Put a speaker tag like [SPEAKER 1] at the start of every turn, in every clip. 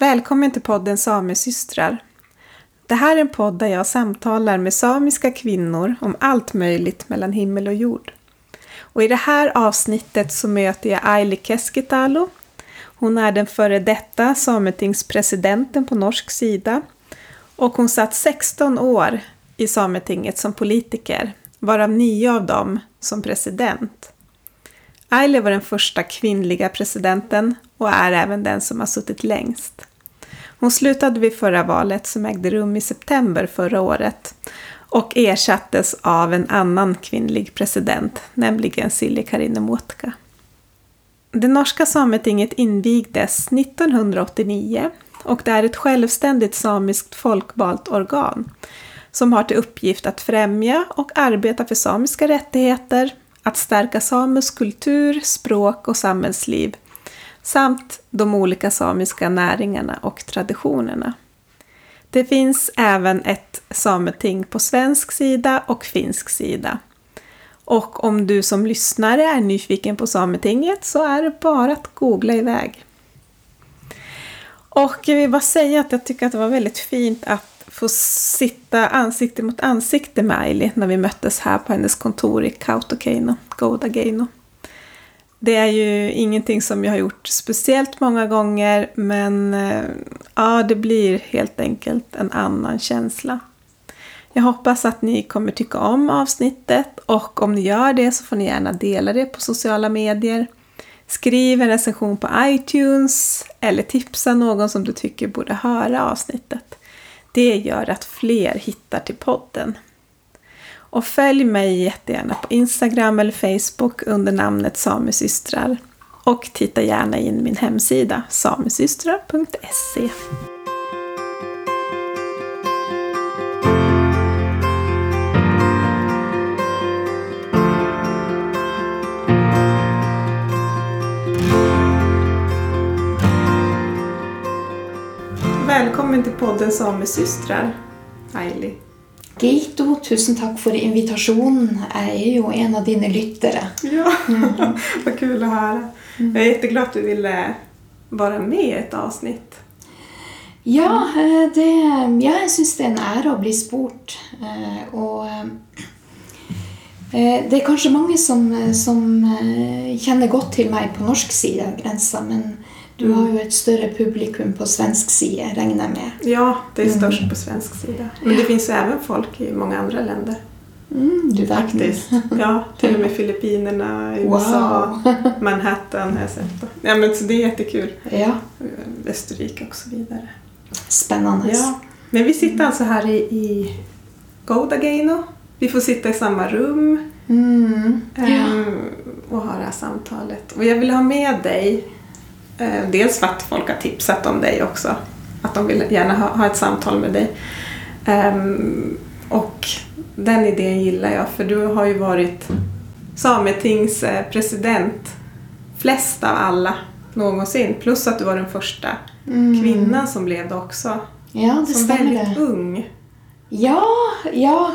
[SPEAKER 1] Välkommen till podden Samesystrar. Det här är en podd där jag samtalar med samiska kvinnor om allt möjligt mellan himmel och jord. Och i det här avsnittet så möter jag Aili Keskitalo. Hon är den före detta sametingspresidenten på norsk sida och hon satt 16 år i Sametinget som politiker, varav nio av dem som president. Aili var den första kvinnliga presidenten och är även den som har suttit längst. Hon slutade vid förra valet som ägde rum i september förra året och ersattes av en annan kvinnlig president, nämligen Silje Karinemuotka. Det norska sametinget invigdes 1989 och det är ett självständigt samiskt folkvalt organ som har till uppgift att främja och arbeta för samiska rättigheter, att stärka samisk kultur, språk och samhällsliv samt de olika samiska näringarna och traditionerna. Det finns även ett sameting på svensk sida och finsk sida. Och om du som lyssnare är nyfiken på Sametinget så är det bara att googla iväg. Och jag vill bara säga att jag tycker att det var väldigt fint att få sitta ansikte mot ansikte med Aili när vi möttes här på hennes kontor i Kautokeino, Goudageino. Det är ju ingenting som jag har gjort speciellt många gånger men eh, ja, det blir helt enkelt en annan känsla. Jag hoppas att ni kommer tycka om avsnittet och om ni gör det så får ni gärna dela det på sociala medier. Skriv en recension på iTunes eller tipsa någon som du tycker borde höra avsnittet. Det gör att fler hittar till podden. Och följ mig jättegärna på Instagram eller Facebook under namnet Samesystrar. Och titta gärna in min hemsida samesystrar.se. Välkommen till podden Samesystrar, Aili.
[SPEAKER 2] Gito, tusen takk for invitasjonen. Jeg er jo en av dine lyttere.
[SPEAKER 1] Ja, vad kul å høre. Jeg er jätteglad at du ville være med i et avsnitt.
[SPEAKER 2] Ja, eh, det, ja jeg syns det er en ære å bli spurt. Eh, Og eh, det er kanskje mange som, som kjenner godt til meg på norsk side av grensa, men du har jo et større publikum på svensk side, regner jeg med.
[SPEAKER 1] Ja, det er størst på svensk sida. Men det finns ju även folk i mange andre länder.
[SPEAKER 2] Mm, du.
[SPEAKER 1] Faktiskt. Ja, till och med Filippinerna, USA, Manhattan har jag sett. Ja, men så det är jättekul.
[SPEAKER 2] Ja,
[SPEAKER 1] Österrike och så vidare.
[SPEAKER 2] spennende.
[SPEAKER 1] Ja. Men vi sitter alltså här i, i Goudageino. Vi får sitta i samma rum
[SPEAKER 2] Mm.
[SPEAKER 1] ehm, och ha det här samtalet. Och jag vill ha med dig, eh, dels för att folk har tipsat om dig också, att de vill gärna ha, ha ett samtal med dig. Ehm, och den idén gillar jag, för du har ju varit Sametings eh, president flest av alla någonsin. Plus att du var den första
[SPEAKER 2] Mm.
[SPEAKER 1] kvinnan som blev det också.
[SPEAKER 2] Ja, det
[SPEAKER 1] Som
[SPEAKER 2] stämmer.
[SPEAKER 1] väldigt ung.
[SPEAKER 2] Ja, ja.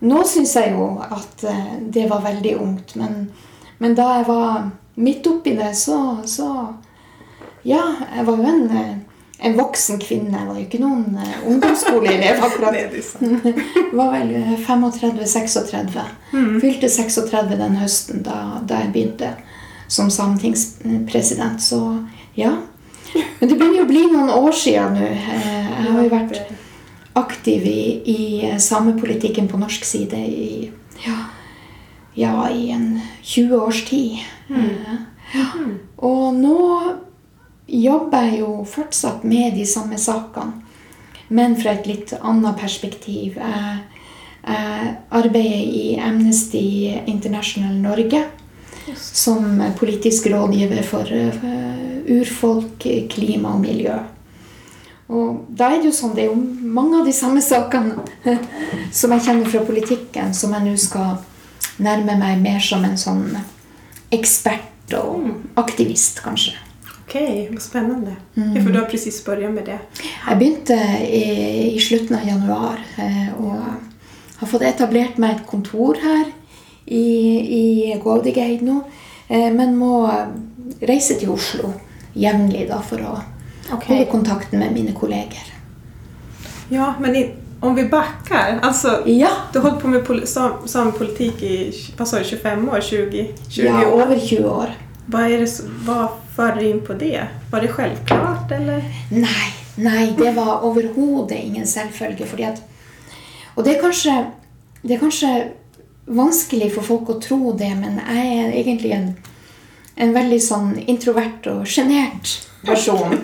[SPEAKER 2] Nå syns jeg jo at eh, det var veldig ungt. Men, men da jeg var midt oppi det, så, så Ja, jeg var jo en, eh, en voksen kvinne. Jeg var jo ikke noen eh, ungdomsskoleelev akkurat. Jeg var vel eh, 35-36.
[SPEAKER 1] Mm.
[SPEAKER 2] Fylte 36 den høsten da, da jeg begynte som sametingspresident. Så ja. Men det begynner jo å bli noen år siden nå. Eh, Jeg har jo vært aktiv i, i samepolitikken på norsk side i ja, ja, i en 20 års tid. Mm. Ja. Og nå jobber jeg jo fortsatt med de samme sakene, men fra et litt annet perspektiv. Jeg, jeg arbeider i Amnesty International Norge som politisk rådgiver for eh, urfolk, klima og miljø. Og da er det jo sånn, det er jo mange av de samme sakene som jeg kjenner fra politikken, som jeg nå skal nærme meg mer som en sånn ekspert og aktivist, kanskje.
[SPEAKER 1] Okej, vad spännande. for för du har precis börjat med det.
[SPEAKER 2] Jeg begynte i, i slutten av januar eh, og har fått etablert meg et kontor her i, i Gådigeid nå, eh, men må reise til Oslo jevnlig for å
[SPEAKER 1] okay.
[SPEAKER 2] Holde kontakten med mine kolleger.
[SPEAKER 1] Ja, men i, om vi backar. Alltså,
[SPEAKER 2] Ja,
[SPEAKER 1] du har holdt på med pol- sam, samepolitikk i vad sa du, 25 år, 20, 20
[SPEAKER 2] ja
[SPEAKER 1] år.
[SPEAKER 2] over 20 år.
[SPEAKER 1] Vad, är det, vad förde in på det? Var det självklart eller?
[SPEAKER 2] Nei, nei, det var overhodet ingen selvfølge. Fordi at, og det er, kanskje, det er kanskje vanskelig for folk å tro det, men jeg er egentlig en, en veldig sånn introvert og sjenert person.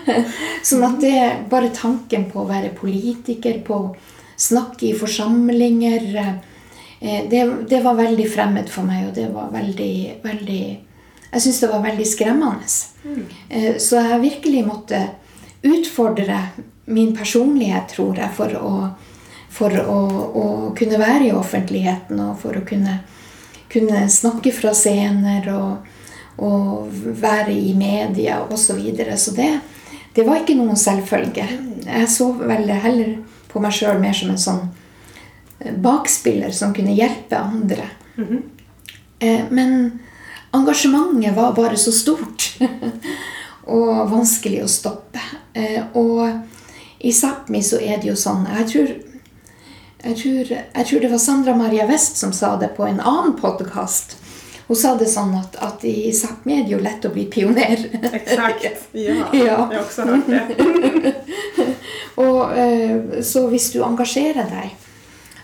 [SPEAKER 2] sånn at det bare tanken på å være politiker, på å snakke i forsamlinger eh, det, det var veldig fremmed for meg, og det var veldig, veldig Jeg syntes det var veldig skremmende. Mm. Så jeg virkelig måtte utfordre min personlighet, tror jeg, for å, for å, å kunne være i offentligheten og for å kunne, kunne snakke fra scener og, og være i media osv. Så, videre. så det, det var ikke noen selvfølge. Jeg så vel heller på meg sjøl mer som en sånn eh, bakspiller som kunne hjelpe andre. Eh, Men engasjementet var bare så stort og vanskelig å stoppe. Eh, Og i Sápmi så er det jo sånn Jeg tror, jeg tror, jeg tror det var Sandra Maria West som sa det på en annen podkast. Hun sa det sånn at, at i Sápmi er det jo lett å bli pioner.
[SPEAKER 1] Exakt. Ja,
[SPEAKER 2] Ja.
[SPEAKER 1] jag har også hørt det.
[SPEAKER 2] Og eh, så hvis du engasjerer deg,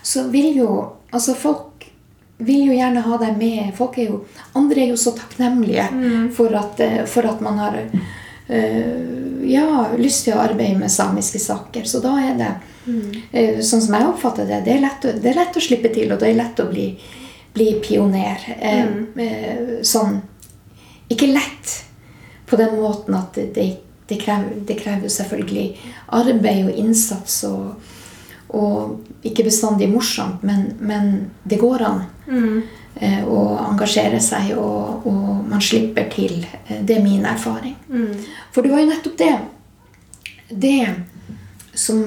[SPEAKER 2] så vil jo Altså, folk vil jo gjerne ha deg med. Folk er jo Andre er jo så takknemlige for, at, eh, for at man har øh, ja, lyst til å arbeide med samiske saker. Så da er det eh, Sånn som jeg oppfatter det, det er lett det er lett å slippe til, og det er lett å bli, bli pioner. Mm. eh, sånn Ikke lett på den måten at det, det, det, krever, det krever jo selvfølgelig arbeid og innsats og, og ikke bestandig morsomt, men, men det går an eh, å engasjere seg, og, og man slipper til. Eh, Det er min erfaring. For det var jo nettopp det Det som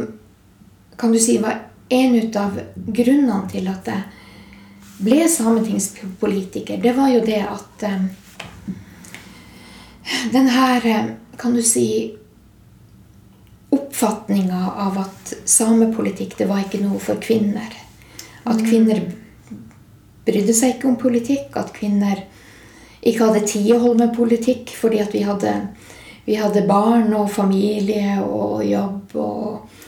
[SPEAKER 2] kan du si var en ut av grunnene til at jeg ble sametingspolitiker. Det var jo det at eh, den her, eh, kan du si Oppfatninga av at samepolitikk det var ikke noe for kvinner. At kvinner brydde seg ikke om politikk. At kvinner ikke hadde tid å holde med politikk fordi at vi hadde, vi hadde barn og familie og jobb og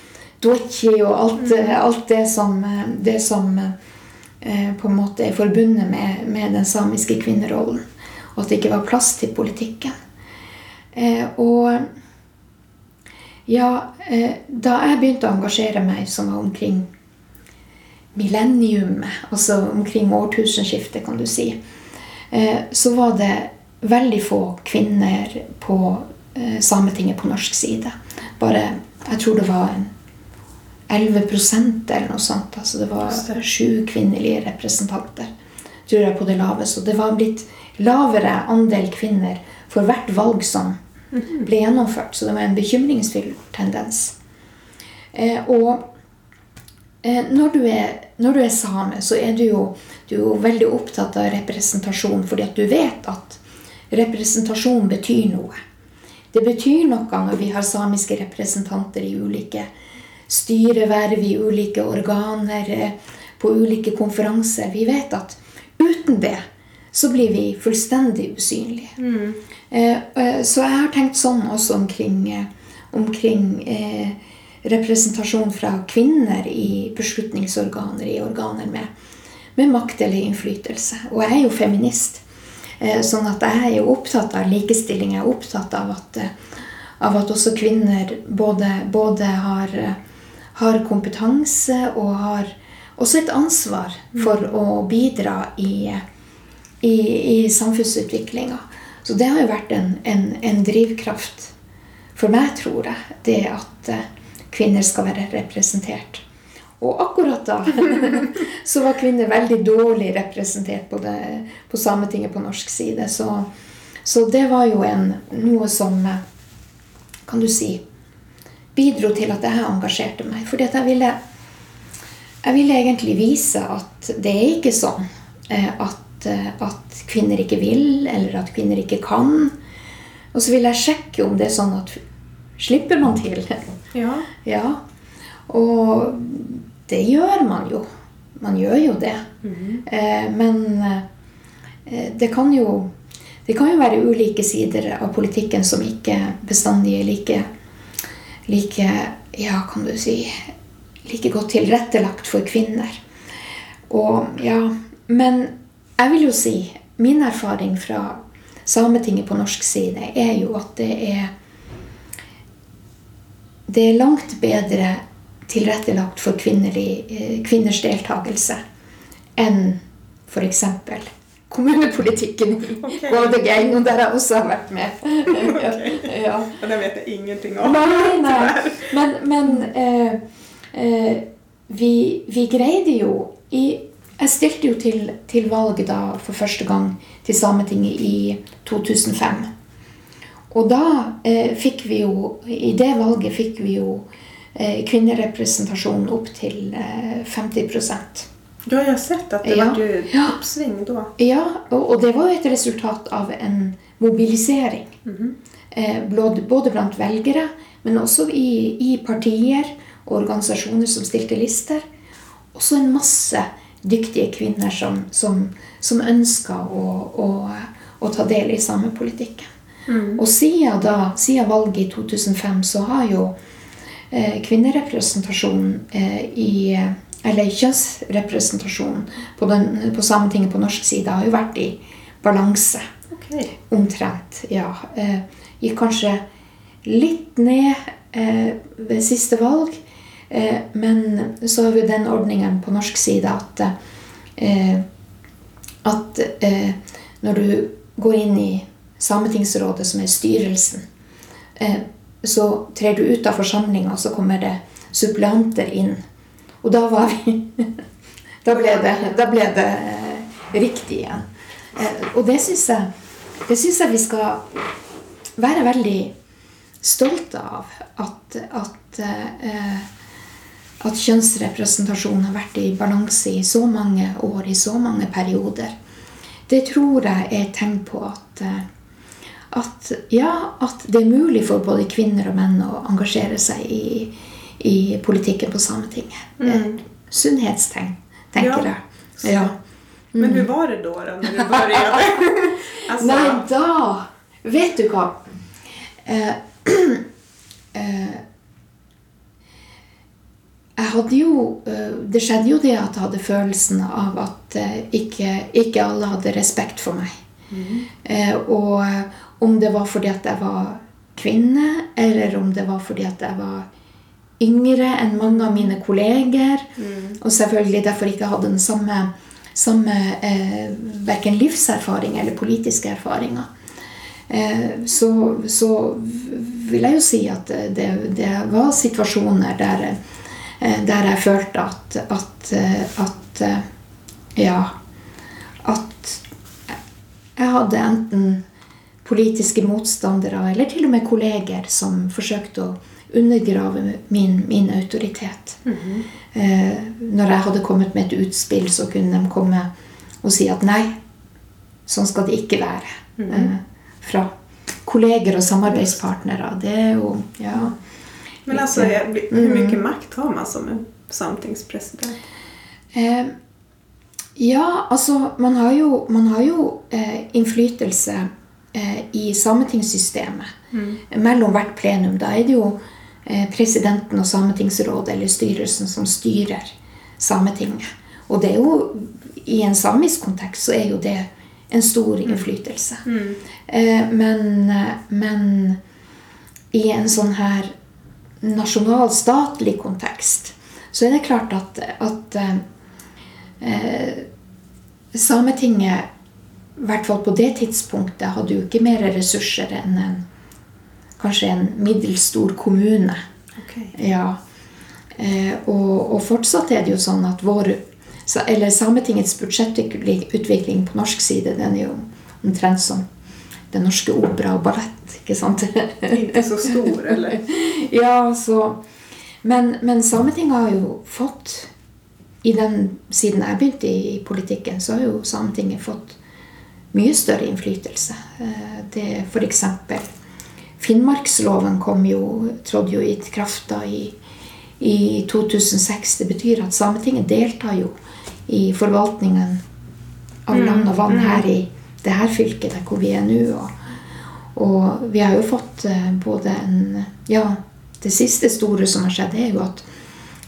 [SPEAKER 2] dochi og alt, alt det som, det som eh, på en måte er forbundet med, med den samiske kvinnerollen. Og at det ikke var plass til politikken. Eh, og ja, eh, da jeg begynte å engasjere meg, som var omkring millenniumet, altså omkring årtusenskiftet, kan du si, eh, så var det veldig få kvinner på eh, Sametinget på norsk side. Bare, jeg tror det var en 11 eller noe sånt. Altså det var sju kvinnelige representanter, tror jeg, på det laveste. Og det var blitt lavere andel kvinner for hvert valg som ble gjennomført. Så det var en bekymringsfull tendens. Eh, og eh, når, du er, når du er same, så er du jo, du er jo veldig opptatt av representasjon, fordi at du vet at representasjon betyr noe. Det betyr noe når vi har samiske representanter i ulike styreverv, i ulike organer, eh, på ulike konferanser. Vi vet at uten det så blir vi fullstendig usynlige. Mm. eh, Så jeg har tenkt sånn også omkring, eh, omkring eh, representasjon fra kvinner i beslutningsorganer, i organer med, med makt eller innflytelse. Og jeg er jo feminist. Eh, Sånn at jeg er jo opptatt av likestilling. Jeg er opptatt av at, eh, av at også kvinner både, både har, eh, har kompetanse og har også et ansvar for å bidra i, i, i samfunnsutviklinga. Så det har jo vært en, en, en drivkraft for meg, tror jeg, det at eh, kvinner skal være representert. Og akkurat da så var kvinner veldig dårlig representert på, det, på Sametinget på norsk side. Så, så det var jo en, noe som eh, kan du si bidro til at jeg engasjerte meg. Fordi at jeg ville, jeg ville egentlig vise at det er ikke sånn eh, at, at kvinner ikke vil, eller at kvinner ikke kan. Og så vil jeg sjekke om det er sånn at slipper man til.
[SPEAKER 1] Ja.
[SPEAKER 2] Ja. Og det gjør man jo. Man gjør jo det. Eh, men eh, det kan jo det kan jo være ulike sider av politikken som ikke bestandig er like, like Ja, kan du si Like godt tilrettelagt for kvinner. Og ja Men jeg vil jo si Min erfaring fra Sametinget på norsk side er jo at det er det er langt bedre tilrettelagt for eh, kvinners deltakelse enn f.eks. kommunepolitikken okay.
[SPEAKER 1] Ok.
[SPEAKER 2] Gårdegeng, og der jeg også har vært med. ja.
[SPEAKER 1] Og det vet jeg ingenting om.
[SPEAKER 2] Nei, nei. Men, men eh, eh, vi, vi greide jo i Jeg stilte jo til, til valg da for første gang til Sametinget i 2005. Og da eh, fikk vi jo I det valget fikk vi jo eh, kvinnerepresentasjon opp til eh, 50
[SPEAKER 1] Ja, jeg har sett at det
[SPEAKER 2] Ja. ble
[SPEAKER 1] oppsving da.
[SPEAKER 2] Ja, og, og det var jo et resultat av en mobilisering. eh, både, både blant velgere, men også i, i partier og organisasjoner som stilte lister. Også en masse dyktige kvinner som, som, som ønska å, å, å ta del i samepolitikken. Og siden, da, siden valget i 2005 så har jo eh, kvinnerepresentasjonen eh, i Eller kjønnsrepresentasjonen på, den, på Sametinget på norsk side har jo vært i balanse.
[SPEAKER 1] Okay.
[SPEAKER 2] Omtrent, ja. Eh, gikk kanskje litt ned eh, ved siste valg. Eh, men så har vi den ordningen på norsk side at eh, at eh, når du går inn i Sametingsrådet, som er styrelsen, så trer du ut av forsamlinga, og så kommer det suppleanter inn. Og da var vi Da ble det, da ble det riktig igjen. Og det syns jeg, jeg vi skal være veldig stolte av. At, at, at kjønnsrepresentasjonen har vært i balanse i så mange år, i så mange perioder. Det tror jeg er et tegn på at, eh, at, ja, at det er mulig for både kvinner og menn å engasjere seg i, i politikken på Sametinget. Mm. et Sunnhetstegn, tenker
[SPEAKER 1] Ja.
[SPEAKER 2] jeg. Ja.
[SPEAKER 1] Men hur var det da, da när du började? alltså,
[SPEAKER 2] Nei, da Vet du hva? Eh, eh, jeg hadde jo eh, Det skjedde jo det at jeg hadde følelsen av at eh, ikke, ikke alle hadde respekt for meg. Mm. og eh, om det var fordi at jeg var kvinne, eller om det var fordi at jeg var yngre enn mange av mine kolleger, og selvfølgelig derfor ikke hadde den samme, samme eh, verken livserfaring eller politiske erfaringer. Eh, så, så vil jeg jo si at det, det var situasjoner der, eh, der jeg følte at, at, eh, at eh, Ja. At jeg hadde enten politiske motstandere eller til og med kolleger som forsøkte å undergrave min, min autoritet. eh, når jeg hadde kommet med et utspill, så kunne de komme og si at nei, sånn skal det ikke være. eh, fra kolleger og samarbeidspartnere. Det er jo Ja.
[SPEAKER 1] Men alltså, hur
[SPEAKER 2] Mm.
[SPEAKER 1] mycket makt har man som en samtingspresident?
[SPEAKER 2] Eh, ja, altså Man har jo, man har jo eh, innflytelse eh, i sametingssystemet. Mellom hvert plenum. Da er det jo eh, presidenten og Sametingsrådet eller styrelsen som styrer Sametinget. Og det er jo i en samisk kontekst så er jo det en stor innflytelse. Eh, men, eh, men i en sånn her nasjonalstatlig kontekst så er det klart at, at eh, Sametinget, i hvert fall på det tidspunktet, hadde jo ikke mer ressurser enn en, kanskje en middels stor kommune.
[SPEAKER 1] Okay.
[SPEAKER 2] Ja. Eh, og, og fortsatt er det jo sånn at vår Eller Sametingets budsjettutvikling på norsk side den er jo omtrent som Den norske opera og ballett. Ikke sant?
[SPEAKER 1] Inte så stor eller?
[SPEAKER 2] ja, så Men, men Sametinget har jo fått i den, Siden jeg begynte i, politikken, så har jo Sametinget fått mye større innflytelse. Eh, Det for f.eks. Finnmarksloven kom jo, trådde jo i kraft da i, i 2006. Det betyr at Sametinget deltar jo i forvaltningen av land og vann her i det her fylket der hvor vi er nå. Og, og vi har jo fått eh, både en Ja, det siste store som har skjedd, er jo at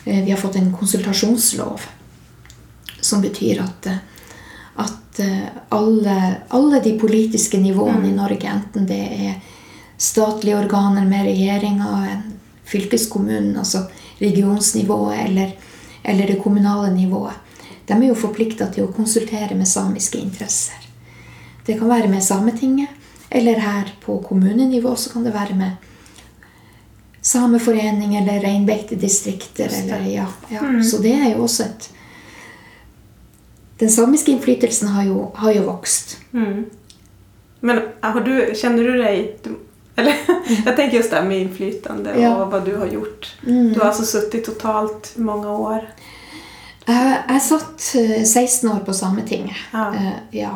[SPEAKER 2] eh, vi har fått en konsultasjonslov. Som betyr at, eh, at alle, alle de politiske nivåene i Norge, enten det er statlige organer med regjeringa, fylkeskommunen, altså regionsnivået, eller, eller det kommunale nivået, de er jo forplikta til å konsultere med samiske interesser. Det kan være med Sametinget, eller her på kommunenivå så kan det være med sameforening eller reinbeitedistrikter. Eller, ja, ja. Mm. Så det er jo også et Den samiske innflytelsen har jo, har jo vokst.
[SPEAKER 1] Mm. Men du, kjenner du deg eller, jeg tenker just det med innflytende ja. og hva du har gjort. Mm. Du har altså sittet totalt mange år.
[SPEAKER 2] Jeg, jeg satt 16 eh, år på Sametinget. Ja. Uh, ja.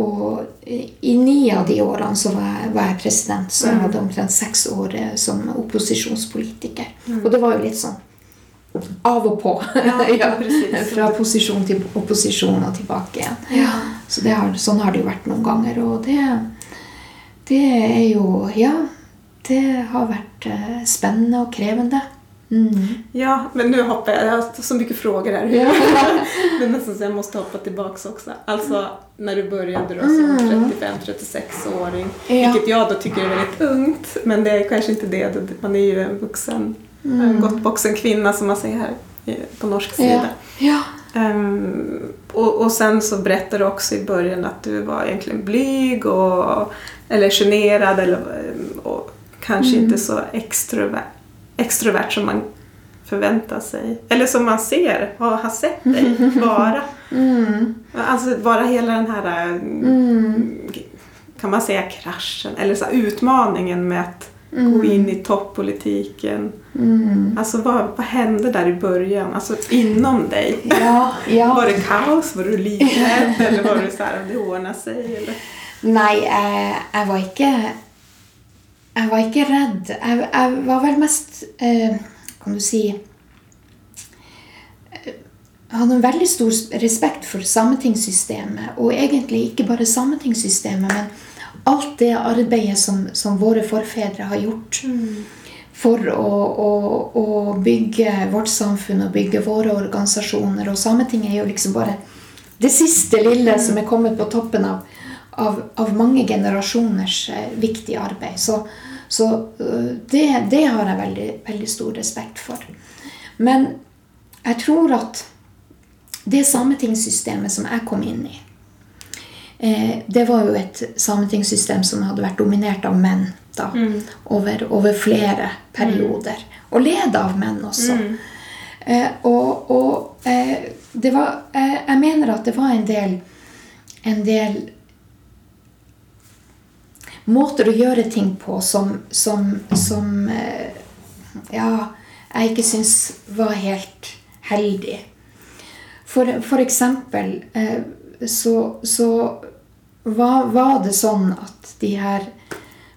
[SPEAKER 2] Og i ni av de årene så var jeg, var jeg president. Så jeg mm. hadde omtrent seks år som opposisjonspolitiker. Mm. Og det var jo litt sånn av og på. Ja, ja. Fra posisjon til opposisjon og tilbake igjen. Ja. Så har, sånn har det jo vært noen ganger. Og det, det er jo Ja. Det har vært spennende og krevende.
[SPEAKER 1] Mm. Ja, men nu hoppar jag. Jag har så mycket frågor här. Ja. det är nästan så jag måste hoppa tillbaka också. Alltså när du började då som mm. 35-36-åring. Ja. Vilket jag då tycker är väldigt ungt. Men det är kanske inte det. Man är ju en vuxen, mm. en gott vuxen kvinna som man säger här på norsk sida. Ja. Um, och, och, sen så berättade du också i början att du var egentligen blyg och, eller generad eller, och kanske mm. inte så extrovert extrovert som man förväntar sig. Eller som man ser och har sett dig vara. Mm. Alltså vara hela den här, mm. kan man säga kraschen, eller så utmaningen med att mm. gå in i toppolitiken. Mm. Alltså vad, vad hände där i början? Alltså inom dig? Ja, ja. Var det kaos? Var du livrädd? eller var du så här, det ordnar sig? Eller?
[SPEAKER 2] Nej, jag, jag var inte jeg var ikke redd. Jeg, jeg var vel mest eh, Kan du si Jeg eh, hadde en veldig stor respekt for sametingssystemet. Og egentlig ikke bare sametingssystemet, men alt det arbeidet som, som våre forfedre har gjort. Mm. For å, å, å, bygge vårt samfunn og bygge våre organisasjoner. Og Sametinget er jo liksom bare det siste lille som er kommet på toppen av, av, av mange generasjoners eh, viktige arbeid. Så, så eh, det, det, har jeg veldig, veldig, stor respekt for. Men jeg tror at det sametingssystemet som jeg kom inn i, eh, det var jo et sametingssystem som hadde vært dominert av menn da, mm. over, over, flere perioder. Mm. Og leda av menn også. Mm. Eh, og, og eh, det var eh, Jeg mener at det var en del, en del måter å gjøre ting på som, som, som eh, ja, jeg ikke syns var helt heldig. For, for eksempel eh, så, så var, var, det sånn at de her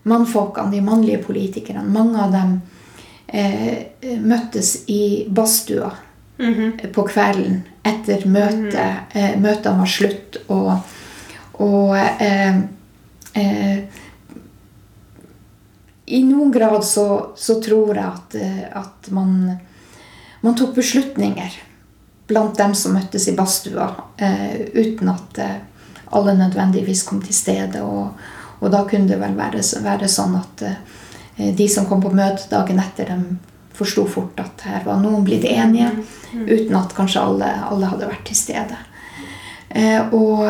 [SPEAKER 2] mannfolkene, de mannlige politikerne, mange av dem eh, møttes i badstua mm -hmm. på kvelden etter møtet. Mm -hmm. eh, møtene var slutt, og, og eh, eh i noen grad så, så tror jeg at, eh, at man, man, tok beslutninger blant dem som møttes i badstua, eh, uten at eh, alle nødvendigvis kom til stede. Og, og da kunne det vel være, være sånn at eh, de som kom på møte dagen etter, dem forsto fort at her var noen blitt enige, mm. uten at kanskje alle, alle hadde vært til stede. Eh, og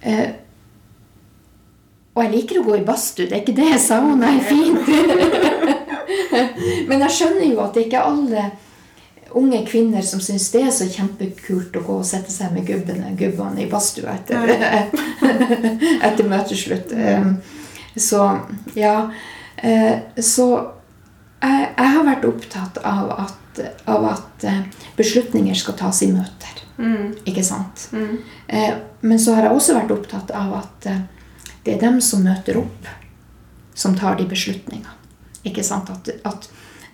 [SPEAKER 2] eh, og jeg liker å gå i badstue, det er ikke det jeg sa. Sauna er fint. Men jeg skjønner jo at det ikke er alle unge kvinner som syns det er så kjempekult å gå og sette seg med gubbene, gubbene i badstua etter, etter møteslutt. Så ja. Eh, så jeg, jeg har vært opptatt av at, av at eh, beslutninger skal tas i møter. Mm. Ikke sant? Mm. Eh, men så har jeg også vært opptatt av at det er dem som møter opp, som tar de beslutningene. Ikke sant? At, at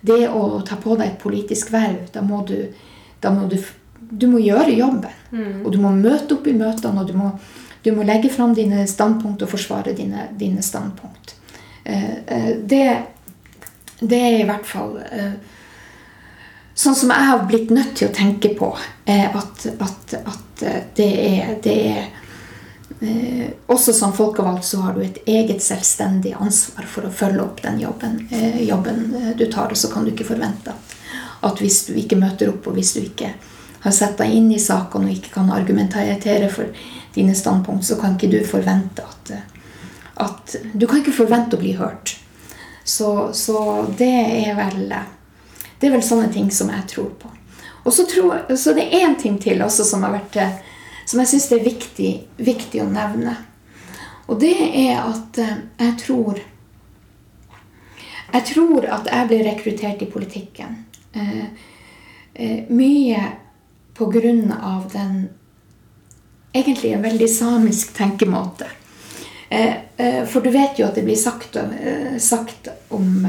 [SPEAKER 2] det å ta på deg et politisk verv, da må du, da må du, du må gjøre jobben. Og du må møte opp i møtene, og du må, du må legge fram dine standpunkt og forsvare dine, dine standpunkt. Eh, eh, det, det er i hvert fall eh, Sånn som jeg har blitt nødt til å tenke på, at, at, at det er, det er Eh, også som folkevalgt så har du et eget selvstendig ansvar for å følge opp den jobben, eh, jobben eh, du tar. Og så kan du ikke forvente at, hvis du ikke møter opp, og hvis du ikke har sett deg inn i sakene og ikke kan argumentere for dine standpunkt, så kan ikke du forvente at, at Du kan ikke forvente å bli hørt. Så, så det er vel Det er vel sånne ting som jeg tror på. Og så, tror, så det er én ting til også som har vært som jeg syns er viktig, viktig, å nevne. Og det er at eh, jeg tror Jeg tror at jeg ble rekruttert i politikken eh, eh, mye på grunn av den Egentlig en veldig samisk tenkemåte. Eh, eh for du vet jo at det blir sagt, sagt om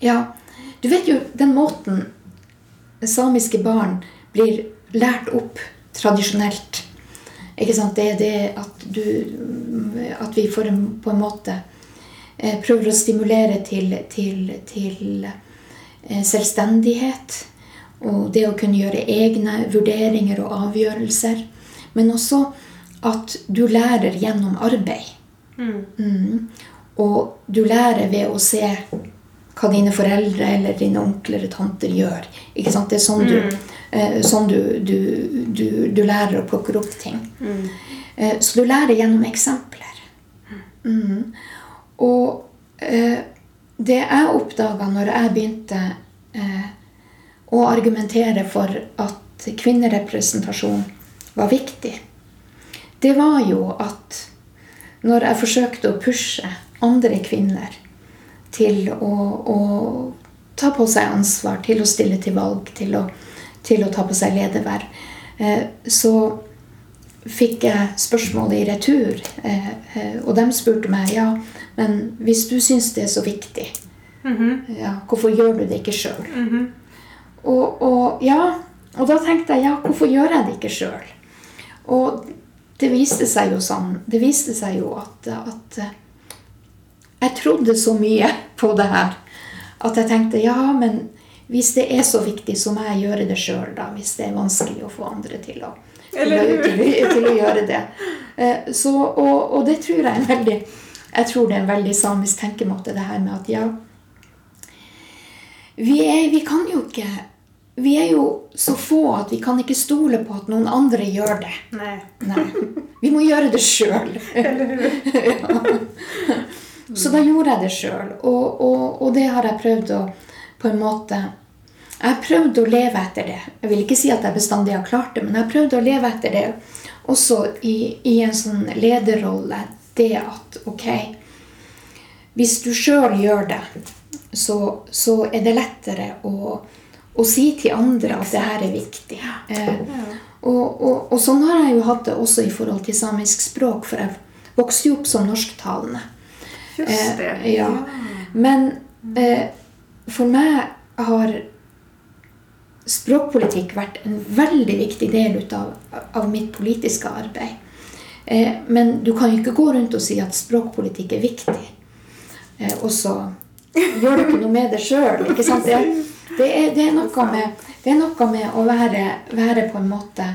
[SPEAKER 2] Ja, du vet jo den måten samiske barn blir lært opp tradisjonelt. Ikke sant? Det er det at, du, at vi får på en måte eh, prøver å stimulere til, til, til eh, selvstendighet. Og det å kunne gjøre egne vurderinger og avgjørelser. Men også at du lærer gjennom arbeid. Mm. Mm. Og du lærer ved å se hva dine foreldre eller dine onkler og tanter gjør. Ikke sant? Det er sånn du, mm. Eh, sånn du, du, du, du, lærer å plukke opp ting. Mm. Eh, så du lærer gjennom eksempler. Mm. Og eh, det jeg oppdaga når jeg begynte eh, å argumentere for at kvinnerepresentasjon var viktig, det var jo at når jeg forsøkte å pushe andre kvinner til å, å ta på seg ansvar, til å stille til valg, til å til å ta på seg lederverv. Eh, så fikk jeg spørsmålet i retur, eh, eh, og de spurte meg ja, men hvis du syns det er så viktig, mm -hmm. ja, hvorfor gjør du det ikke sjøl? Mm -hmm. og, og, ja, og da tenkte jeg ja, hvorfor gjør jeg det ikke sjøl? Og det viste seg jo sånn Det viste seg jo at, at jeg trodde så mye på det her at jeg tenkte ja, men hvis det er så viktig, så må jeg gjøre det sjøl, da. Hvis det er vanskelig å få andre til å, til til, til å gjøre det. Eh, så, og, og, det tror jeg er veldig Jeg tror det er en veldig samisk tenkemåte, det her med at ja Vi, er, vi kan jo ikke vi er jo så få at vi kan ikke stole på at noen andre gjør det.
[SPEAKER 1] Nei.
[SPEAKER 2] Nei. Vi må gjøre det sjøl. ja. Så da gjorde jeg det sjøl. Og, og, og, det har jeg prøvd å på en måte Jeg har prøvd å leve etter det. Jeg vil ikke si at jeg bestandig har klart det, men jeg har prøvd å leve etter det også i, i en sånn lederrolle. Det at ok Hvis du sjøl gjør det, så, så, er det lettere å, å, si til andre at det her er viktig. Eh, og, og, og, sånn har jeg jo hatt det også i forhold til samisk språk, for jeg vokste jo opp som norsktalende.
[SPEAKER 1] Just det.
[SPEAKER 2] Eh, ja. Men eh, for meg har språkpolitikk vært en veldig viktig del av, av mitt politiske arbeid. Eh, men du kan jo ikke gå rundt og si at språkpolitikk er viktig, eh, og så gjør du ikke noe med det sjøl. Det, det, det, er noe med, det er noe med å være, være på en måte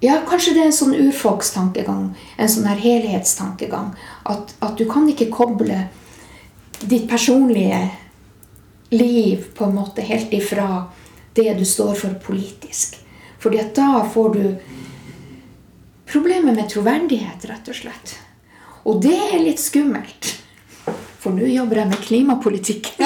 [SPEAKER 2] ja, kanskje det er en sånn urfolkstankegang, en sånn her helhetstankegang. At, at du kan ikke koble ditt personlige liv på en måte helt ifra det du står for politisk. Fordi at da får du problemer med troverdighet, rett og slett. Og det er litt skummelt. For nå jobber jeg med klimapolitikk.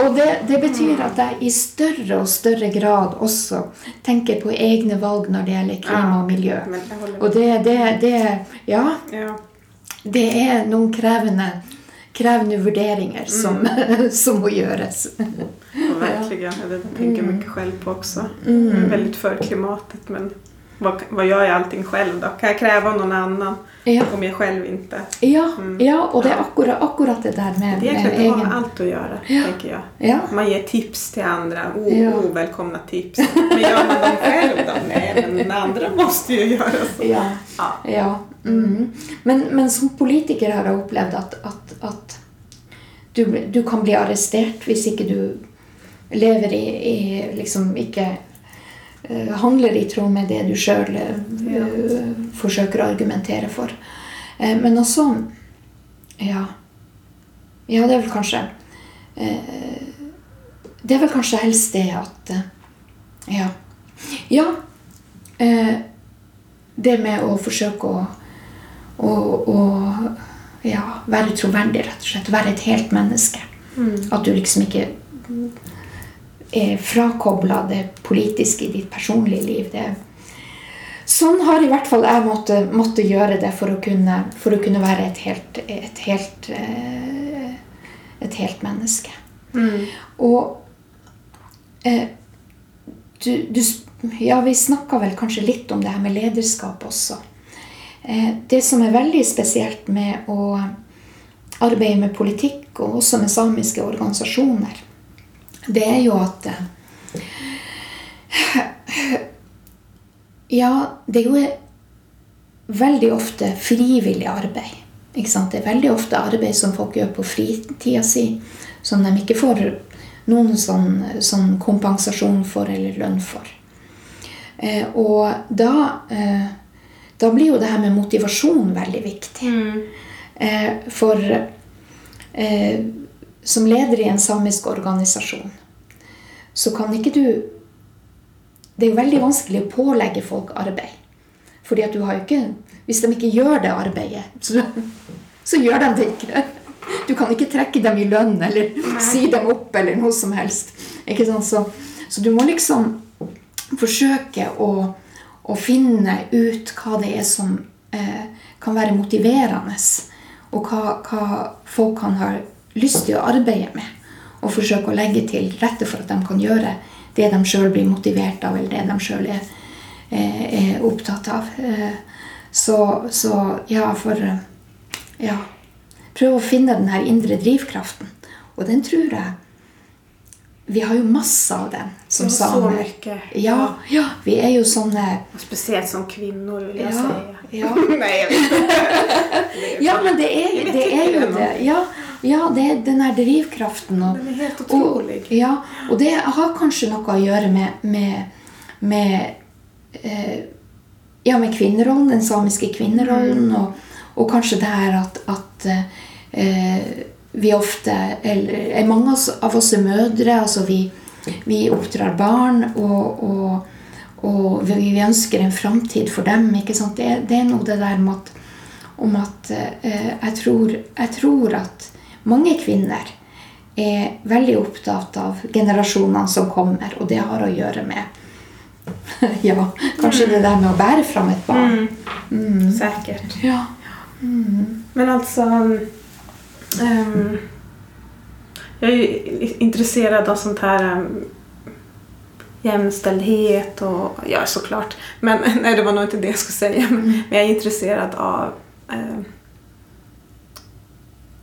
[SPEAKER 2] og det, det, betyr at jeg i større og større grad også tenker på egne valg når det gjelder klima og miljø. Og det, det, det Ja det er noen krevende, krevende vurderinger som, mm. som må gjøres.
[SPEAKER 1] Ja, verkligen. tenker tänker mycket själv på också. Mm. er veldig väldigt för klimatet men vad, vad gör jag allting själv då? Kan jag kräva av någon annan
[SPEAKER 2] Ja,
[SPEAKER 1] om jag själv inte?
[SPEAKER 2] ja,
[SPEAKER 1] Mm.
[SPEAKER 2] ja og det er akkurat, akkurat det der med,
[SPEAKER 1] Det är
[SPEAKER 2] med
[SPEAKER 1] egen... det har allt att göra,
[SPEAKER 2] Ja.
[SPEAKER 1] tänker jag.
[SPEAKER 2] Ja.
[SPEAKER 1] Man ger tips till andra, o-
[SPEAKER 2] Ja.
[SPEAKER 1] ovälkomna tips. Men gör man dem själv då? Nej, men den andra måste ju göra så.
[SPEAKER 2] ja,
[SPEAKER 1] Ja.
[SPEAKER 2] ja. Mm. Men, men som politiker har jag opplevd at, att, att du, du kan bli arrestert hvis ikke du lever i, i liksom ikke handler i tråd med det du sjøl
[SPEAKER 1] Ja.
[SPEAKER 2] forsøker å argumentere for. Eh, men også Ja. Ja, det er vel kanskje eh, Det er vel kanskje helst det at eh, Ja. Ja. Eh, det med å forsøke å, å, å ja, være troverdig, rett og slett. Være et helt menneske. At du liksom ikke er frakobla det politiske i ditt personlige liv. Det, sånn har i hvert fall jeg måtte, måtte gjøre det for å kunne, for å kunne være et helt, et helt, eh, et helt menneske.
[SPEAKER 1] Mm.
[SPEAKER 2] Og eh, du, du, Ja, vi snakka vel kanskje litt om det her med lederskap også. Eh, det som er veldig spesielt med å arbeide med politikk, og også med samiske organisasjoner, det er jo at eh, Ja, det er jo veldig ofte frivillig arbeid. Ikke sant? Det er veldig ofte arbeid som folk gjør på fritida si, som de ikke får noen sånn, sånn kompensasjon for eller lønn for. Eh, og da, eh, da blir jo det her med motivasjon veldig viktig. Eh, for eh, som leder i en samisk organisasjon, så kan ikke du Det er jo veldig vanskelig å pålegge folk arbeid. Fordi at du har jo ikke Hvis de ikke gjør det arbeidet, så, så gjør de det ikke. Du kan ikke trekke dem i lønn eller si dem opp eller noe som helst. Ikke sant? Så, så du må liksom forsøke å, å finne ut hva det er som eh, kan være motiverende, og hva, hva folk kan ha lyst til å arbeide med. Og forsøke å legge til rette for at de kan gjøre det de sjøl blir motivert av, eller det de sjøl er, eh, er opptatt av. Eh, Så, så ja, for eh, Ja. Prøve å finne den her indre drivkraften. Og den tror jeg Vi har jo masse av den som
[SPEAKER 1] så
[SPEAKER 2] samer. Ja, ja, vi er jo sånne
[SPEAKER 1] spesielt Speciellt som kvinner, vil jeg
[SPEAKER 2] Ja,
[SPEAKER 1] si.
[SPEAKER 2] ja.
[SPEAKER 1] Vet.
[SPEAKER 2] Ja, men det er, det er jo
[SPEAKER 1] det.
[SPEAKER 2] Ja, ja, det den her drivkraften. Og,
[SPEAKER 1] Den er helt
[SPEAKER 2] og, ja, og det har kanskje noe å gjøre med, med, med eh, ja, med kvinnerollen, den samiske kvinnerollen, og, og kanskje det her at, at eh, vi ofte eller, er Mange av oss- er mødre. altså Vi, vi oppdrar barn, og, og, og vi vi ønsker en framtid for dem. ikke sant? Det, det er noe det der med at, om at eh, jeg, tror, jeg tror at mange kvinner er veldig opptatt av generasjonene som kommer, og det har å gjøre med ja, kanskje det der med å bære fram et barn.
[SPEAKER 1] Mm. Säkert.
[SPEAKER 2] Ja.
[SPEAKER 1] Men altså um, Jeg er ju intresserad av sånt her um, jämställdhet och... Ja, såklart. Men nej, det var nog inte det jag skulle säga. Men, men jag är intresserad av ehm,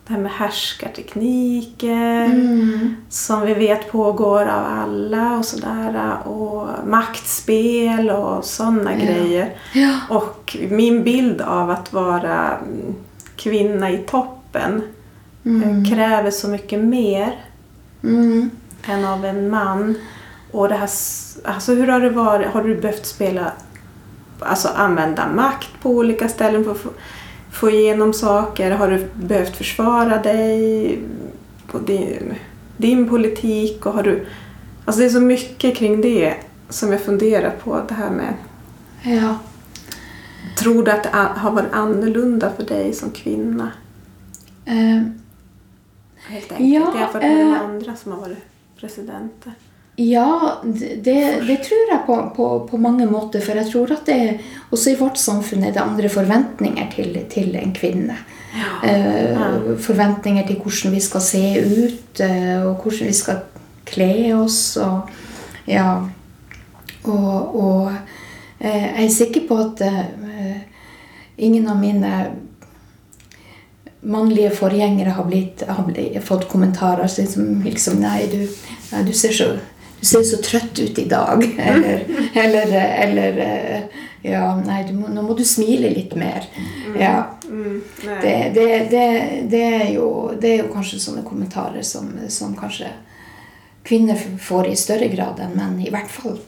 [SPEAKER 1] det här med härskartekniker
[SPEAKER 2] Mm.
[SPEAKER 1] som vi vet pågår av alla och sådär. Och maktspel och sådana
[SPEAKER 2] Ja.
[SPEAKER 1] grejer.
[SPEAKER 2] Ja.
[SPEAKER 1] Och min bild av att vara mm, kvinna i toppen
[SPEAKER 2] Mm.
[SPEAKER 1] eh, kräver så mycket mer
[SPEAKER 2] Mm.
[SPEAKER 1] än av en man. Och det här, alltså hur har det varit? Har du behövt spela, alltså använda makt på olika ställen för få, igenom saker? Har du behövt försvara dig på din, din politik? Och har du, alltså det är så mycket kring det som jag funderar på. Det här med,
[SPEAKER 2] Ja.
[SPEAKER 1] tror du att det har varit annorlunda för dig som kvinna?
[SPEAKER 2] Uh,
[SPEAKER 1] Helt enkelt
[SPEAKER 2] Ja,
[SPEAKER 1] jämfört med de
[SPEAKER 2] eh,
[SPEAKER 1] andra som har varit presidenter.
[SPEAKER 2] Ja, det, det tror jeg på, på, på mange måter. For jeg tror at det også i vårt samfunn er det andre forventninger til, til en kvinne.
[SPEAKER 1] Ja.
[SPEAKER 2] Uh, Forventninger til hvordan vi skal se ut, uh, og hvordan vi skal kle oss. Og, ja, og, og uh, jeg er sikker på at ingen av mine mannlige forgjengere har, blitt, har blitt, fått kommentarer som liksom Nei, du, du, ser så, du ser så trøtt ut i dag. Eller, eller, eller eh, Ja, nei, må, nå må du smile litt mer. Ja.
[SPEAKER 1] Mm.
[SPEAKER 2] Det, det, det, det, er jo, det er jo kanskje sånne kommentarer som, som kanskje kvinner får i større grad enn menn. I hvert fall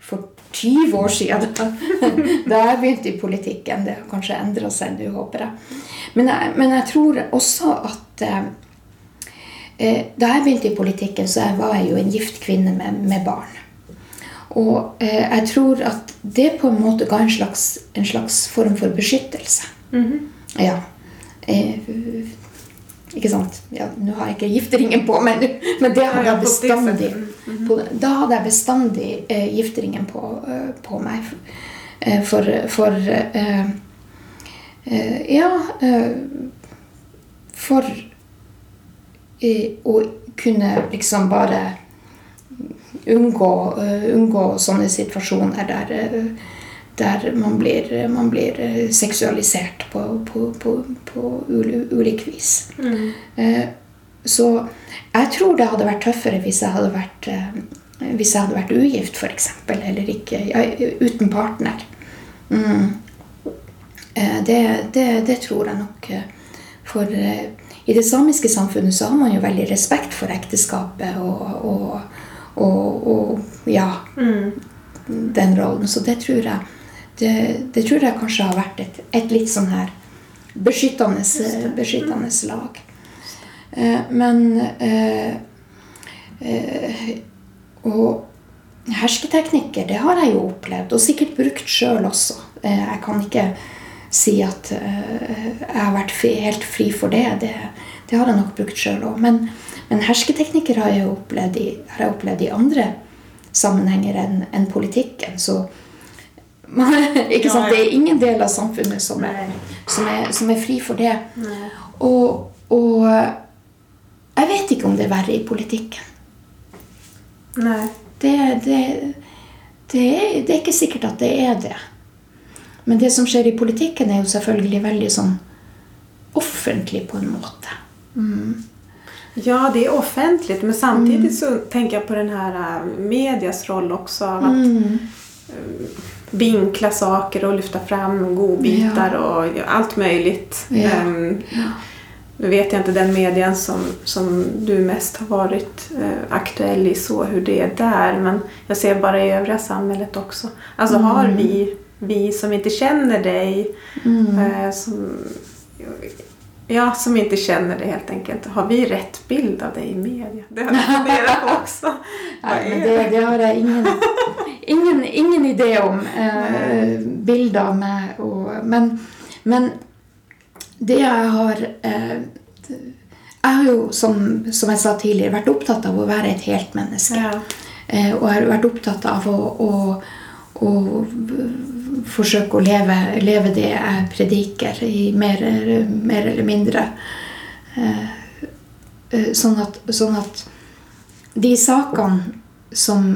[SPEAKER 2] for 20 år siden, da, da jeg begynte i politikken. Det har kanskje endra seg nå, håper jeg. Men, jeg. men jeg tror også at eh, Da jeg begynte i politikken, så var jeg jo en gift kvinne med, med barn. Og eh, jeg tror at det på en måte ga en slags, en slags form for beskyttelse.
[SPEAKER 1] Mhm.
[SPEAKER 2] Ja. Eh, ikke sant? Ja, Nå har jeg ikke gifteringen på meg, men det hadde jeg bestandig. På, da hadde jeg bestandig eh, gifteringen på, uh, på meg. Eh, for for uh, uh, Ja eh, For eh, å kunne liksom bare unngå, eh, unngå sånne situasjoner der eh, der man blir, man blir eh, seksualisert på, på, på, på ul- ulik vis.
[SPEAKER 1] Mm.
[SPEAKER 2] Så jeg tror det hadde vært tøffere hvis jeg hadde vært, hvis jeg hadde vært ugift, f.eks. Eller ikke, ja, uten partner. Mm. Det, det, det tror jeg nok. For i det samiske samfunnet så har man jo veldig respekt for ekteskapet og, og, og, og ja,
[SPEAKER 1] Mm.
[SPEAKER 2] den rollen. Så det tror jeg det, det tror jeg kanskje har vært et, et litt sånn her beskyttende, beskyttende lag. Eh, men eh, eh, Og hersketeknikker, det har jeg jo opplevd, og sikkert brukt sjøl også. Eh, jeg kan ikke si at eh, jeg har vært fri, helt fri for det. Det, det har jeg nok brukt sjøl òg. Men, men hersketeknikker har jeg opplevd i, har jeg opplevd i andre sammenhenger enn enn politikken. Så man, ikke sant? det er ingen del av samfunnet som er, som er, som er fri for det. Og, og jeg vet ikke om det er verre i politikken.
[SPEAKER 1] Nei.
[SPEAKER 2] Det, det, det, det er ikke sikkert at det er det. Men det som skjer i politikken, er jo selvfølgelig veldig sånn offentlig på en måte. Mm.
[SPEAKER 1] Ja, det är offentligt men samtidigt så tänker jag på den här äh, medias roll också av att
[SPEAKER 2] Mm.
[SPEAKER 1] vinkla saker och lyfta fram godbitar och allt möjligt.
[SPEAKER 2] Ja.
[SPEAKER 1] Um,
[SPEAKER 2] Ja.
[SPEAKER 1] Nu vet jag inte den medien som, som du mest har varit uh, aktuell i så hur det är där men jag ser bara i övriga samhället också. Alltså har vi, vi som inte känner dig,
[SPEAKER 2] Mm.
[SPEAKER 1] eh, som, ja, som inte känner dig helt enkelt, har vi rätt bild av dig i media? Det har jag funderat på också.
[SPEAKER 2] Nei, men det, det har jeg ingen, ingen, ingen idé om. Eh, bilder av meg. Og, men, men det jeg har eh, Jeg har jo, som, som jeg sa tidligere, vært opptatt av å være et helt menneske.
[SPEAKER 1] Ja.
[SPEAKER 2] Eh, og jeg har vært opptatt av å, å, å forsøke å leve, leve det jeg prediker, i mer, mer eller mindre. Eh, eh, sånn, at, sånn at de sakene som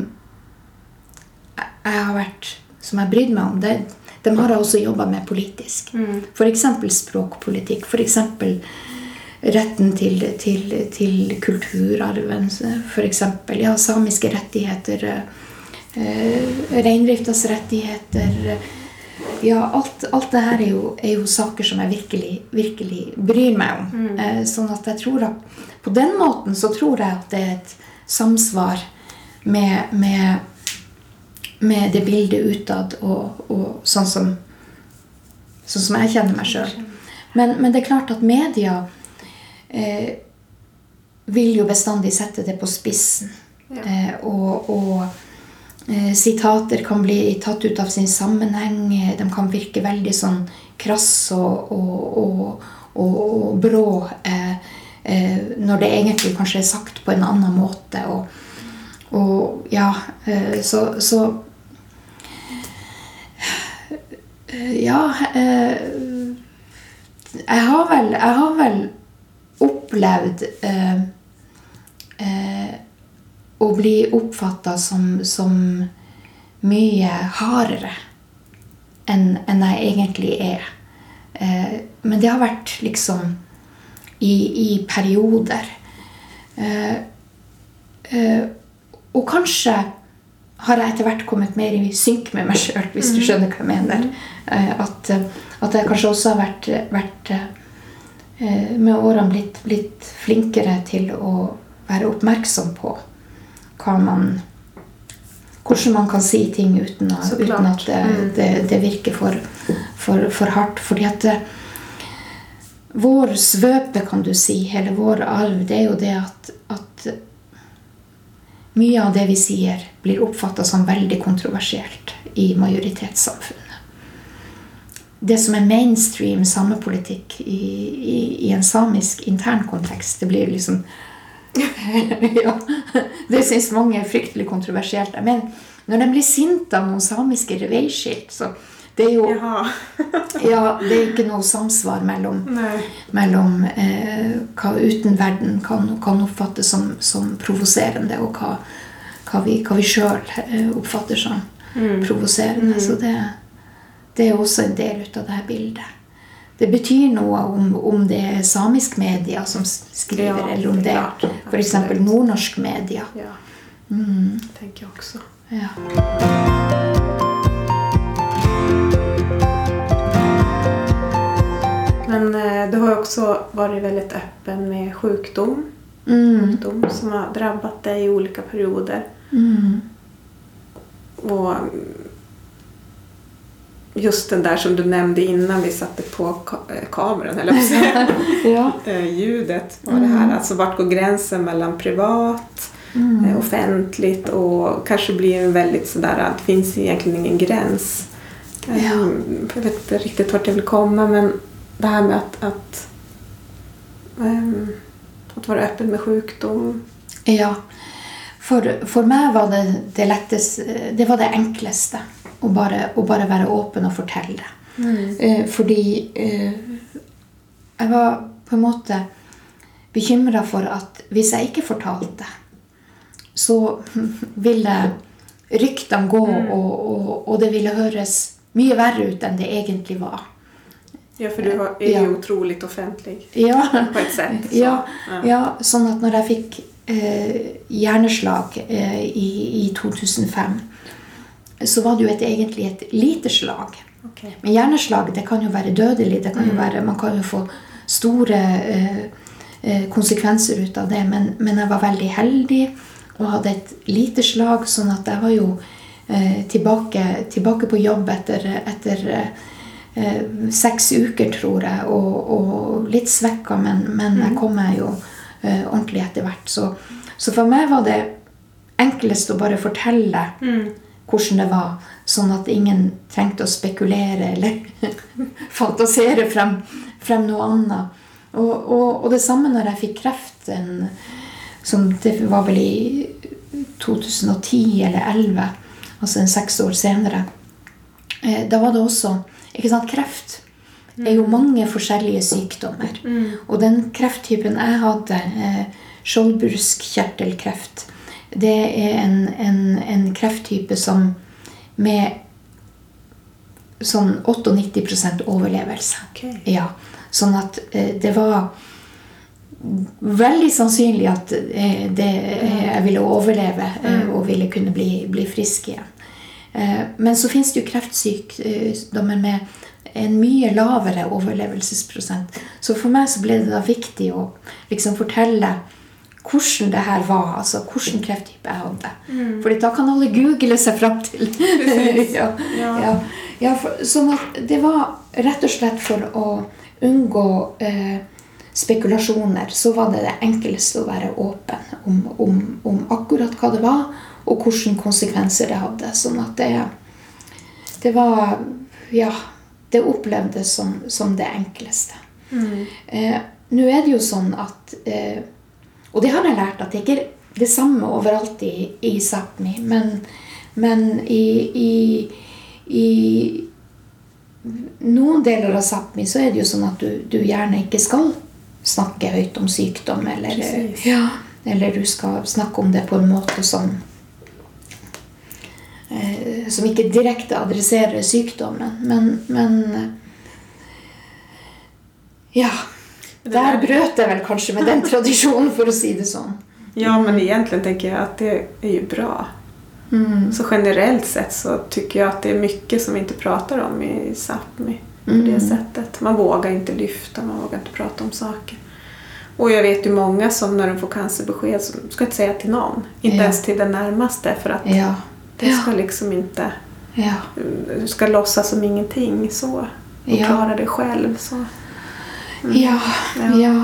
[SPEAKER 2] jeg har vært som jeg brydde brydd meg om, det, dem har jeg også jobba med politisk.
[SPEAKER 1] Mm.
[SPEAKER 2] F.eks. språkpolitikk. F.eks. retten til, til, til kulturarven. F.eks. Ja, samiske rettigheter. Eh, Reindriftas rettigheter. Ja, alt, alt det her er jo, er jo saker som jeg virkelig, virkelig bryr meg om. Eh, sånn at jeg tror at på den måten så tror jeg at det er et samsvar med, med med det bildet utad og, og sånn som sånn som jeg kjenner meg sjøl. Men, men det er klart at media eh, vil jo bestandig sette det på spissen.
[SPEAKER 1] Ja.
[SPEAKER 2] Eh, og og eh, sitater kan bli tatt ut av sin sammenheng. eh, De kan virke veldig sånn krass og, og, og, og, brå eh, eh, når det egentlig kanskje er sagt på en annen måte. Og, ja, eh, så, så eh, Ja eh, jeg, har vel, jeg har vel opplevd eh, eh, å bli oppfatta som, som mye hardere enn enn jeg egentlig er. Eh, men det har vært liksom i, i perioder. Eh, eh, og kanskje har jeg etter hvert kommet mer i synk med meg sjøl, hvis du skjønner hva jeg mener. Eh, at, at jeg kanskje også har vært, vært eh, med årene blitt, blitt flinkere til å være oppmerksom på man hvordan man kan si ting uten, å, uten at det,
[SPEAKER 1] Mm.
[SPEAKER 2] det, det virker for, for, for hardt. Fordi at eh, vår svøpe, kan du si, hele vår arv, det er jo det at, at mye av det vi sier, blir oppfatta som veldig kontroversielt i majoritetssamfunnet. Det som er mainstream samepolitikk i, i, i en samisk intern kontekst, det blir liksom ja, Det syns mange er fryktelig kontroversielt. Men når de blir sinte av noen samiske reveiskilt, så det er jo ja, det er ikke noe samsvar mellom mellom eh, hva utenverden kan, kan oppfattes som, som provoserende, og hva, hva vi, hva vi sjøl eh, oppfatter som provoserende. Så det, det er også en del ut av det her bildet. Det betyr noe om, om det er samisk media som skriver,
[SPEAKER 1] Ja,
[SPEAKER 2] eller om det er f.eks. Nordnorsk media.
[SPEAKER 1] Ja,
[SPEAKER 2] Mm,
[SPEAKER 1] tenker jeg også.
[SPEAKER 2] ja.
[SPEAKER 1] Men eh, du har jo også vært veldig åpen med sjukdom,
[SPEAKER 2] Mm,
[SPEAKER 1] sjukdom som har drabbat deg i olika perioder.
[SPEAKER 2] mm,
[SPEAKER 1] Och mm, just den där som du nämnde innan vi satte på eh, kameran, eller
[SPEAKER 2] ja.
[SPEAKER 1] Eh, ljudet var det här. Alltså vart går gränsen mellan privat,
[SPEAKER 2] Mm.
[SPEAKER 1] eh, offentligt och kanske blir en väldigt sådär att det finns egentligen ingen gräns.
[SPEAKER 2] Ja.
[SPEAKER 1] Jag vet inte riktigt vart jag vill komma men det här med att, att, ehm, att vara öppen med sjukdom.
[SPEAKER 2] Ja. For, for meg var det det letteste Det var det enkleste. Å bare, og bare være åpen og fortelle. Eh, fordi eh, jeg var på en måte bekymra for at hvis jeg ikke fortalte, så ville ryktene gå, og, og, og det ville høres mye verre ut enn det egentlig var.
[SPEAKER 1] Ja, for du er jo
[SPEAKER 2] Ja.
[SPEAKER 1] utrolig offentlig
[SPEAKER 2] Ja,
[SPEAKER 1] på et sett. så.
[SPEAKER 2] Ja,
[SPEAKER 1] Ja.
[SPEAKER 2] ja, sånn at når jeg fikk eh, hjerneslag eh, i, i 2005, så var det jo et, egentlig et lite slag.
[SPEAKER 1] Okay.
[SPEAKER 2] Men hjerneslag det kan jo være dødelig. Det kan jo være, man kan jo få store eh, eh, konsekvenser ut av det. Men, men jeg var veldig heldig og hadde et lite slag, sånn at jeg var jo eh, tilbake, tilbake på jobb etter, etter eh, seks uker, tror jeg. Og, og litt svekka, men, men jeg kom meg jo eh, ordentlig etter hvert. Så, så for meg var det enklest å bare fortelle hvordan det var, sånn at ingen trengte å spekulere eller fantasere frem, frem noe annet. Og, og, og det samme når jeg fikk kreft, en, som det var vel i 2010 eller 2011, altså en seks år senere. Eh, Da var det også ikke sant, Kreft er jo mange forskjellige sykdommer. Og den krefttypen jeg hadde, eh, skjoldbruskkjertelkreft, det er en, en, en krefttype som med sånn 98 overlevelse.
[SPEAKER 1] Okay.
[SPEAKER 2] Ja, sånn at eh, det var veldig sannsynlig at eh, det, eh, jeg ville overleve eh, og ville kunne bli, bli frisk igjen. Eh, men så finnes det jo kreftsykdommer med en mye lavere overlevelsesprosent. Så for meg så ble det da viktig å liksom fortelle hvordan det her var, altså hvilken krefttype jeg hadde. Fordi da kan alle google seg fram til. ja,
[SPEAKER 1] Ja.
[SPEAKER 2] ja. For, sånn at det var rett og slett for å unngå eh, spekulasjoner, så var det det enkleste å være åpen om, om, om akkurat hva det var, og hvilke konsekvenser det hadde. Sånn at det, det var Ja, det opplevdes som, som det enkleste. Eh, Nå er det jo sånn at eh, Og det har jeg lært at det ikke er det samme overalt i, i Sápmi, men, men i, i, i noen deler av Sápmi så er det jo sånn at du, du gjerne ikke skal snakke høyt om sykdom, eller, ja, eller du skal snakke om det på en måte som eh, som ikke direkte adresserer sykdommen. Men, men Ja. Der brøt jeg vel kanskje med den tradisjonen, for å si det sånn.
[SPEAKER 1] Ja, men egentlig tenker jeg at det er jo bra.
[SPEAKER 2] Mm.
[SPEAKER 1] Så generellt sett så tycker jag att det är mycket som vi inte pratar om i Sápmi. På det
[SPEAKER 2] Mm.
[SPEAKER 1] sättet. Man vågar inte lyfta, man vågar inte prata om saker. Och jag vet ju många som när de får cancerbesked som ska inte säga till någon. Inte
[SPEAKER 2] Ja.
[SPEAKER 1] ens till den närmaste för att
[SPEAKER 2] Ja.
[SPEAKER 1] det ska liksom inte...
[SPEAKER 2] Ja.
[SPEAKER 1] Du ska låtsas som ingenting så. Och klara det själv. Så.
[SPEAKER 2] Ja,
[SPEAKER 1] Ja.
[SPEAKER 2] ja.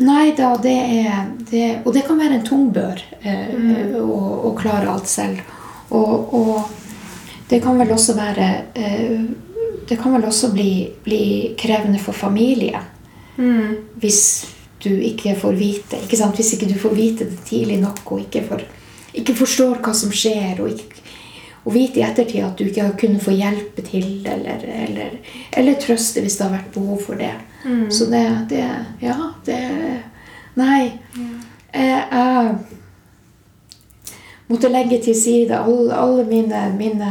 [SPEAKER 2] Nei da, det er det, Og det kan være en tung bør eh, å, å klare alt selv. Og, og det kan vel også være eh, Det kan vel også bli, bli krevende for familien
[SPEAKER 1] Mm.
[SPEAKER 2] hvis du ikke får vite. Ikke sant? Hvis ikke du får vite det tidlig nok og ikke, for, ikke forstår hva som skjer. Og, ikke, og vite i ettertid at du ikke har kunnet få hjelpe til eller, eller, eller trøste hvis det har vært behov for det.
[SPEAKER 1] Mm.
[SPEAKER 2] Så det, det Ja, det Nei. Jeg, jeg måtte legge til side alle, alle mine, mine,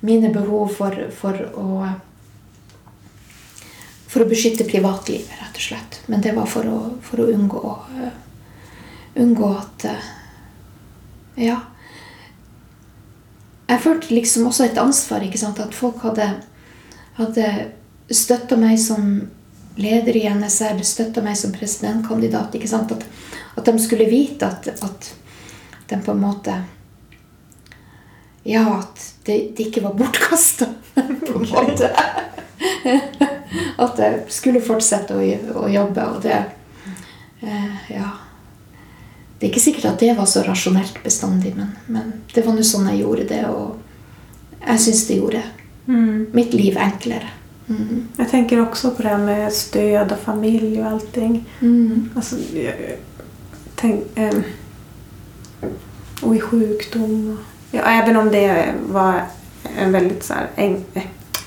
[SPEAKER 2] mine behov for, for å for å beskytte privatlivet, rett og slett. Men det var for å, for å unngå, uh, unngå at uh, Ja. Jeg følte liksom også et ansvar. ikke sant? At folk hadde, hadde støtta meg som leder i NSR, støtta meg som presidentkandidat. ikke sant? At, at de skulle vite at, at de på en måte Ja, at det, det ikke var bortkasta. måte. At jeg skulle fortsette å, å jobbe. Og det eh, Ja. Det er ikke sikkert at det var så rasjonelt bestandig, men, men det var nå sånn jeg gjorde det. Og jeg syns det gjorde
[SPEAKER 1] Mm.
[SPEAKER 2] mitt liv enklere. Mm.
[SPEAKER 1] Jeg tenker også på det med stød og familie og allting.
[SPEAKER 2] Mm.
[SPEAKER 1] Altså, jeg, tenk, eh, og i sjukdom. og ja, Even om det var en veldig så eh,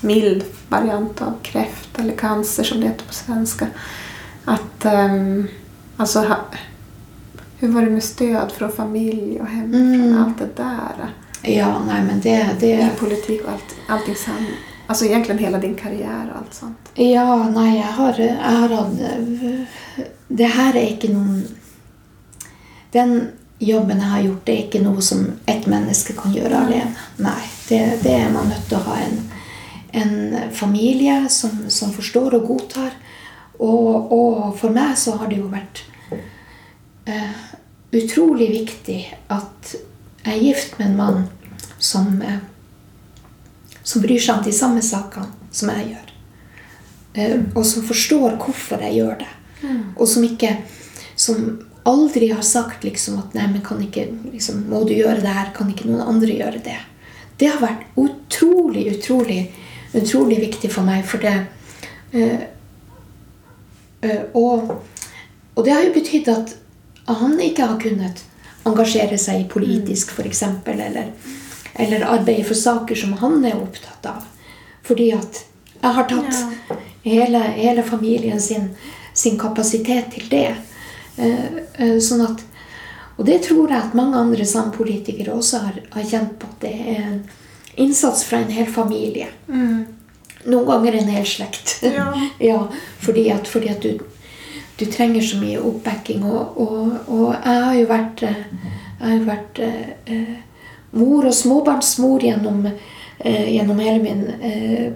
[SPEAKER 1] mild variant av kreft eller cancer som det heter på svenska. At alltså, ha, hur var det med stöd från familj och hemifrån?
[SPEAKER 2] Mm.
[SPEAKER 1] Allt det där.
[SPEAKER 2] Ja, nei, men det, det
[SPEAKER 1] I politik och allt, allting sen. Alltså egentligen hela din karriär och allt sånt.
[SPEAKER 2] Ja, nei, jeg har, Jag har Det her er ikke noen Den jobben jeg har gjort, det er ikke noe som ett menneske kan gjøre alene. Nei, det, det er man til å ha en, en familie som, som forstår og godtar. Och, og for meg så har det jo vært eh, utrolig viktig at jeg er gift med en mann som, eh, som bryr seg om de samme sakene som jeg gjør. Eh, og som forstår hvorfor jeg gjør det. Og som ikke Som aldri har sagt liksom at Nei, men kan ikke liksom, Må du gjøre det her? Kan ikke noen andre gjøre det? Det har vært utrolig, utrolig, utrolig viktig for meg. For det og, og det har jo betydd at han ikke har kunnet engasjere seg politisk, f.eks. Eller, eller arbeide for saker som han er opptatt av. Fordi at jeg har tatt hele, hele familien sin, sin kapasitet til det. Eh, eh, sånn at, og det tror jeg at mange andre sampolitikere også har, har kjent på. At det er en innsats fra en hel familie. Noen ganger en hel slekt.
[SPEAKER 1] Ja.
[SPEAKER 2] ja, fordi at, fordi at du, du trenger så mye oppbacking. Og, og, og jeg har jo vært, eh, jeg har vært eh, mor og småbarnsmor gjennom, eh, gjennom hele min, eh,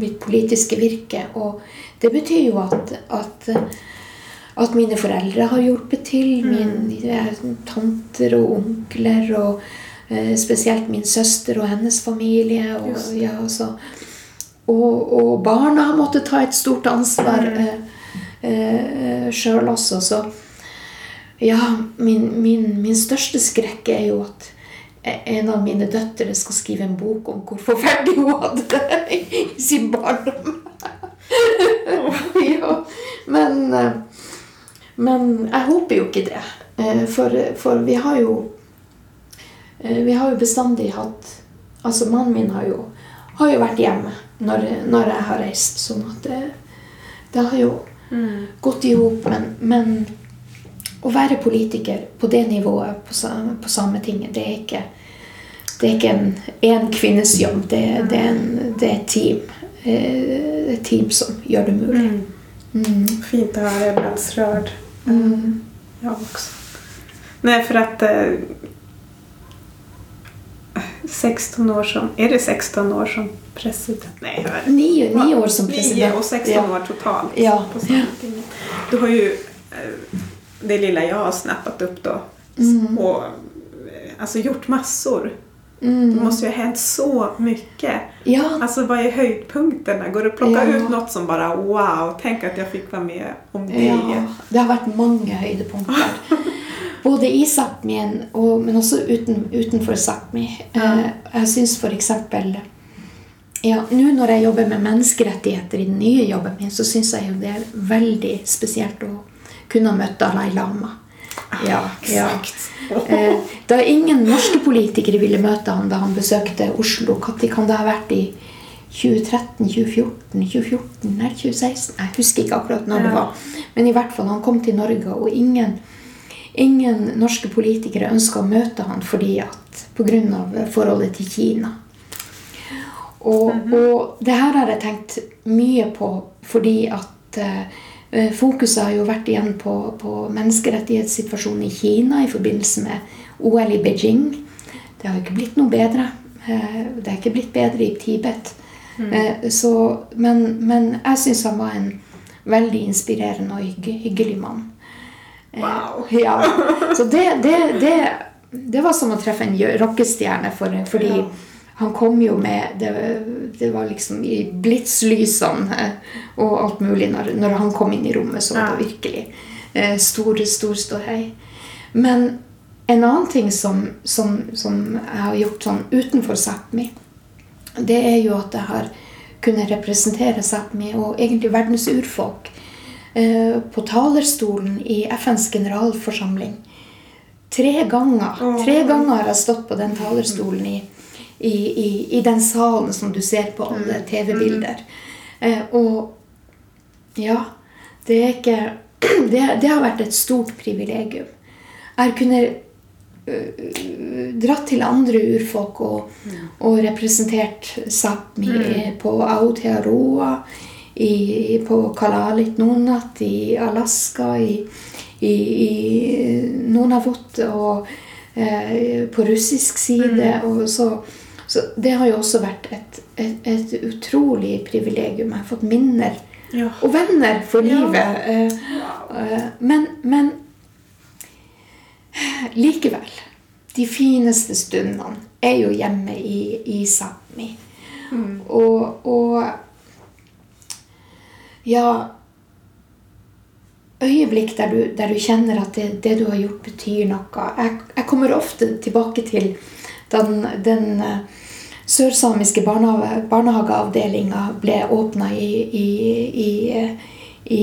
[SPEAKER 2] mitt politiske virke. Og det betyr jo at, at, at mine foreldre har hjulpet til. Mine tanter og onkler. og eh, Spesielt min søster og hennes familie. Og, ja, altså, og, og barna har måttet ta et stort ansvar eh, eh, sjøl også. Så ja, min, min, min største skrekk er jo at en av mine døtre skal skrive en bok om hvor forferdelig hun hadde det i sin barndom. ja, men, eh, men jeg håper jo ikke det. Eh, For, for vi har jo eh, Vi har jo bestandig hatt Altså, mannen min har jo, har jo vært hjemme når, når jeg har reist. Sånn at det, det har jo gått i hop. Men, men å være politiker på det nivået på, på Sametinget, det er ikke det er ikke en én kvinnes jobb, det, det, er en, det er et team. Eh, et team som gjør det mulig. Mm.
[SPEAKER 1] Fint å jeg blir alldeles rörd.
[SPEAKER 2] Mm.
[SPEAKER 1] Jag også. Nej, för att eh, 16 år som... Er det 16 år som president? Nei.
[SPEAKER 2] Nio, nio år som president.
[SPEAKER 1] Nio og 16
[SPEAKER 2] Ja.
[SPEAKER 1] år totalt
[SPEAKER 2] Ja.
[SPEAKER 1] Du har ju eh, det lilla jeg har snappat opp då
[SPEAKER 2] Mm.
[SPEAKER 1] och eh, alltså gjort massor. Det
[SPEAKER 2] Mm.
[SPEAKER 1] måste ju ha hänt så mycket.
[SPEAKER 2] Ja,
[SPEAKER 1] Alltså vad är höjdpunkterna? Går det att plocka
[SPEAKER 2] Ja.
[SPEAKER 1] ut något som bara wow, tänk at jeg fikk være med om det.
[SPEAKER 2] Ja, det har vært mange høydepunkter. Både i Sápmien, og- men også uten, utenfor Sápmi.
[SPEAKER 1] Ja.
[SPEAKER 2] Eh, Jeg syns f.eks. Ja, Nå når jeg jobber med menneskerettigheter i den nye jobben min, så syns jeg jo det er veldig spesielt å kunne møte Dalai Lama. Ja, ja. Eh, Da ingen norske politikere ville møte han da han besøkte Oslo Når kan det ha vært i 2013, 2014, 2014 eller 2016? Jeg husker ikke akkurat når det var. Men i hvert fall, han kom til Norge, og ingen, ingen norske politikere ønska å møte han fordi at pga. forholdet til Kina. Og, og det her har jeg tenkt mye på fordi at eh, fokuset har jo vært igjen på, på menneskerettighetssituasjonen i Kina i forbindelse med OL i Beijing. Det har ikke blitt noe bedre. Eh, det er ikke blitt bedre i Tibet. Eh, så, men, men jeg syns han var en veldig inspirerende og hyggelig mann. Eh,
[SPEAKER 1] Wow.
[SPEAKER 2] Ja. Så det, det, det, det var som å treffe en rockestjerne, for, fordi
[SPEAKER 1] Ja.
[SPEAKER 2] han kom jo med det, det var liksom i blitslysene eh, og alt mulig. Når, når han kom inn i rommet, så var det virkelig eh, stor, stor ståhei. Men en annen ting som, som, som jeg har gjort sånn utenfor Sápmi, det er jo at jeg har kunnet representere Sápmi og egentlig verdens urfolk på talerstolen i FNs generalforsamling. Tre ganger. Tre ganger har jeg stått på den talerstolen i, i, i, i den salen som du ser på alle TV-bilder. Eh, og ja, det er ikke det, det har vært et stort privilegium. Jeg har kunnet øh, dratt til andre urfolk og, og representert Sápmi på Aotearoa, i, på Kalalit Nunat i Alaska, i, i, i Nunavut og eh, på russisk side. Og så, så det har jo også vært et, et, et utrolig privilegium. Jeg har fått minner
[SPEAKER 1] Ja.
[SPEAKER 2] og venner for
[SPEAKER 1] Ja.
[SPEAKER 2] livet. Eh, eh, men, men likevel De fineste stundene er jo hjemme i, i Sápmi. Og, og Ja Øyeblikk der du, der du kjenner at det, det du har gjort, betyr noe. Jeg, jeg kommer ofte tilbake til den, den eh, sørsamiske barnehage, barnehageavdelinga ble åpna i, i, i, i,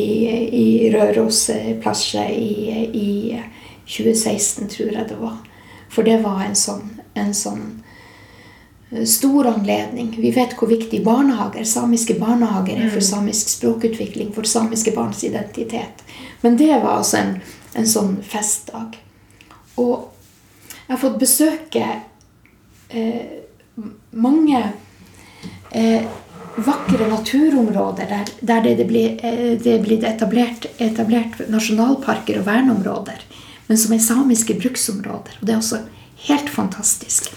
[SPEAKER 2] i Røros plasje i, i 2016, tror jeg det var. For det var en sånn, en sånn stor anledning. Vi vet hvor viktig barnehager, samiske barnehager er for samisk språkutvikling, for samiske barns identitet. Men det var altså en, en sånn festdag. Og jeg har fått besøke eh, mange eh, vakre naturområder der, der det, det, blir, eh, det er blitt etablert, etablert nasjonalparker og verneområder, men som er samiske bruksområder. Og det er også helt fantastisk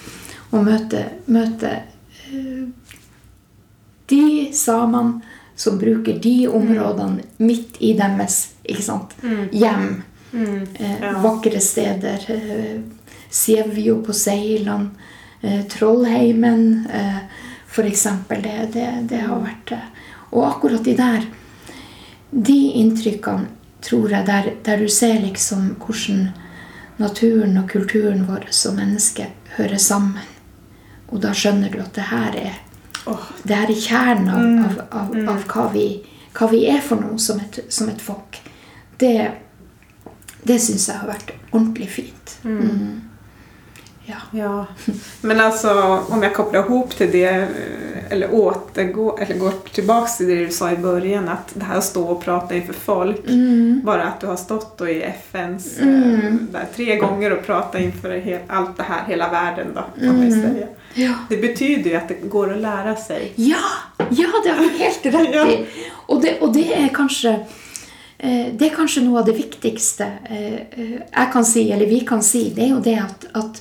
[SPEAKER 2] å møte, møte eh, de samene som bruker de områdene midt i deres sant, hjem. Mm,
[SPEAKER 1] Ja.
[SPEAKER 2] Vakre steder. Eh, Sievjo på Seiland. Eh, Trollheimen, eh, eksempel. Det, det, det har vært eh, Og akkurat de der De inntrykkene, tror jeg, der, der du ser liksom hvordan naturen og kulturen vår som menneske hører sammen. Og da skjønner du at det her er det her er kjernen av, av, av, av hva, vi, hva vi er for noe som et, som et folk. Det, det syns jeg har vært ordentlig fint. Mm. Ja.
[SPEAKER 1] Ja, men alltså om jag kopplar ihop till det, eh, eller återgå, eller går tillbaks till det du sa i början, att det här att stå och prata inför folk,
[SPEAKER 2] Mm.
[SPEAKER 1] bara att du har stått då i FNs
[SPEAKER 2] Mm.
[SPEAKER 1] eh, där tre gånger och prata inför alt allt det här, hela världen då, kan man ju
[SPEAKER 2] Mm.
[SPEAKER 1] säga.
[SPEAKER 2] Ja.
[SPEAKER 1] Det betyder ju att det går att lära sig.
[SPEAKER 2] Ja, ja, det har du helt rett
[SPEAKER 1] Ja.
[SPEAKER 2] i. Og det, og det er kanskje eh, det er kanskje noe av det viktigste jeg kan si, eller vi kan si, det er jo det at, at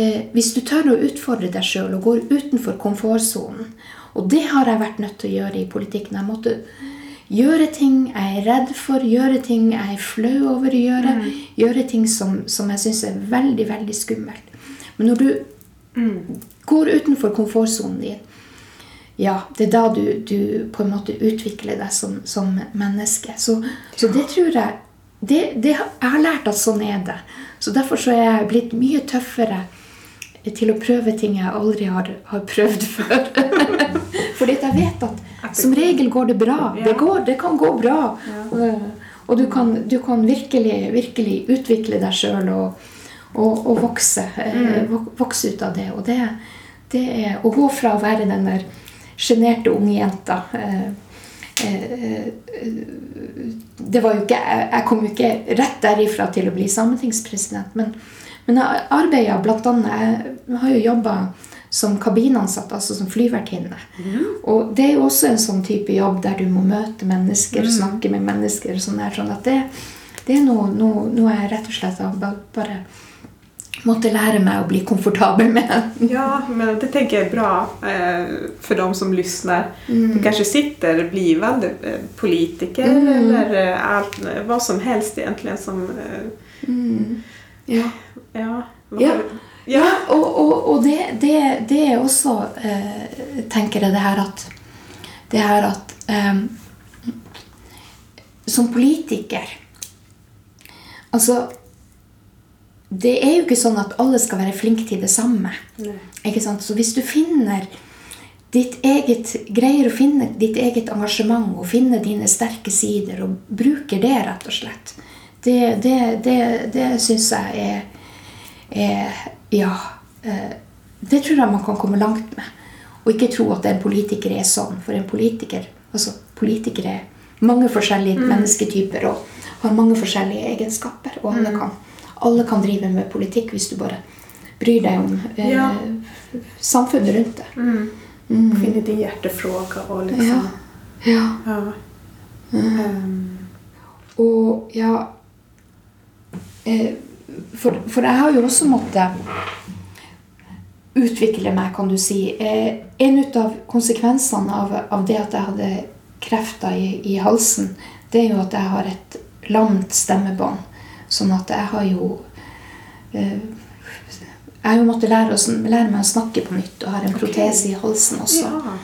[SPEAKER 2] eh, hvis du tør å utfordre deg sjøl og går utenfor komfortsonen Og det har jeg vært nødt til å gjøre i politikken. Jeg måtte gjøre ting jeg er redd for, gjøre ting jeg er flau over å gjøre. Gjøre ting som, som jeg syns er veldig, veldig skummelt. Men når du går utenfor komfortsonen din, ja, det er da du, du på en måte utvikler deg som, som menneske. Så, så det tror jeg det, det, Jeg har lært at sånn er det. Så derfor så er jeg blitt mye tøffere til å prøve ting jeg aldri har, har prøvd før. Fordi jeg vet at som regel går det bra. Det, går, det kan gå bra. Og, og du kan, du kan virkelig, virkelig utvikle deg sjøl og, og, og vokse, eh, vokse ut av det. Og det, det er å gå fra å være den der sjenerte unge jenta eh, eh, det var jo ikke, jeg kom jo ikke rett derifra til å bli sametingspresident, men, men jeg arbeidet blant annet Jeg har jo jobba som kabinansatt, altså som flyvertinne. Og det er jo også en sånn type jobb der du må møte mennesker, snakke med mennesker. og sånn der, sånn at det, det er noe, noe, noe jeg rett og slett bare måtte lære meg å bli komfortabel med.
[SPEAKER 1] Ja, men det tenker jeg er bra eh, for dem som lytter.
[SPEAKER 2] Mm.
[SPEAKER 1] Du kanskje sitter blivende eh, politiker
[SPEAKER 2] Mm.
[SPEAKER 1] eller eh, allt, vad som helst egentlig som... Eh,
[SPEAKER 2] Mm. Ja.
[SPEAKER 1] ja,
[SPEAKER 2] Ja. Ja, og, og, og det, det, det er også eh, tenker jeg det her at det her at eh, Som politiker Altså Det er jo ikke sånn at alle skal være flinke til det samme. Ikke sant? Så hvis du finner ditt eget, greier å finne ditt eget engasjement og finne dine sterke sider og bruker det, rett og slett, det, det, det, det syns jeg er, er Ja. eh, Det tror jeg man kan komme langt med. Og ikke tro at en politiker er sånn. For en politiker altså politikere er mange forskjellige mennesketyper og har mange forskjellige egenskaper. Og alle, kan, alle kan drive med politikk hvis du bare bryr deg om eh,
[SPEAKER 1] Ja.
[SPEAKER 2] samfunnet rundt deg.
[SPEAKER 1] Mm. Finna din hjärtefråga og liksom...
[SPEAKER 2] Ja. ja.
[SPEAKER 1] Ja. Um.
[SPEAKER 2] Og ja for, for jeg har jo også måttet utvikle meg, kan du si. Eh, en ut av konsekvensene av, av det at jeg hadde krefter i, i halsen, det er jo at jeg har et lamt stemmebånd. Sånn at jeg har jo eh, Jeg har jo måttet lære, å, lære meg å snakke på nytt og har en
[SPEAKER 1] okay.
[SPEAKER 2] protese i halsen også.
[SPEAKER 1] ja.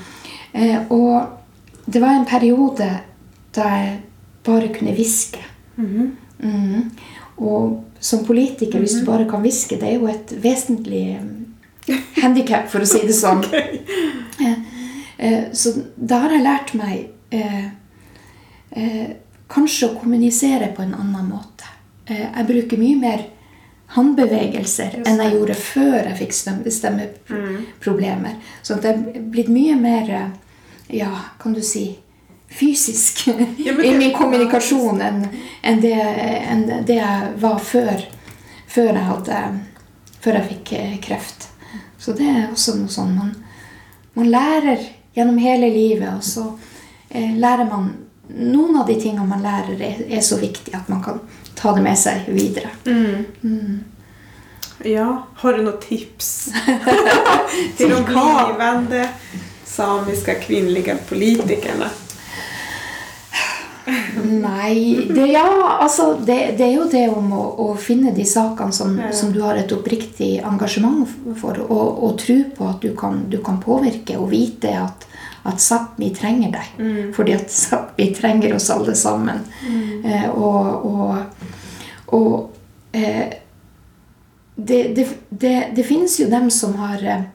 [SPEAKER 2] Eh, og det var en periode da jeg bare kunne hviske.
[SPEAKER 1] Mhm.
[SPEAKER 2] Mhm. Og som politiker, hvis du
[SPEAKER 1] Mhm.
[SPEAKER 2] bare kan hviske, det er jo et vesentlig handikap, for å si det sånn. Eh, eh, så da har jeg lært meg eh, eh, kanskje å kommunisere på en annen måte. Eh, jeg bruker mye mer håndbevegelser enn jeg gjorde før jeg fikk stemmeproblemer. Så at jeg er blitt mye mer eh, ja, kan du si fysisk
[SPEAKER 1] Ja,
[SPEAKER 2] i min kommunikasjon enn en det, en det jeg var før, før jeg hadde før jeg fikk eh, kreft. Så det er også noe sånn man, man lærer gjennom hele livet, og så eh, lærer man Noen av de tingene man lærer, er, er så viktig at man kan ta det med seg videre.
[SPEAKER 1] Mm. Ja, har du noen tips til
[SPEAKER 2] Till
[SPEAKER 1] de
[SPEAKER 2] vad?
[SPEAKER 1] blivande samiska kvinnliga politikerna?
[SPEAKER 2] Nei det, Ja, altså det, det er jo det om å, å finne de sakene som,
[SPEAKER 1] Ja.
[SPEAKER 2] som du har et oppriktig engasjement for, og, og tro på at du kan, du kan påvirke, og vite at, at Sápmi trenger deg.
[SPEAKER 1] Mm.
[SPEAKER 2] Fordi at Sápmi trenger oss alle sammen. Eh, og og, og eh, det, det, det, det finnes jo dem som har eh,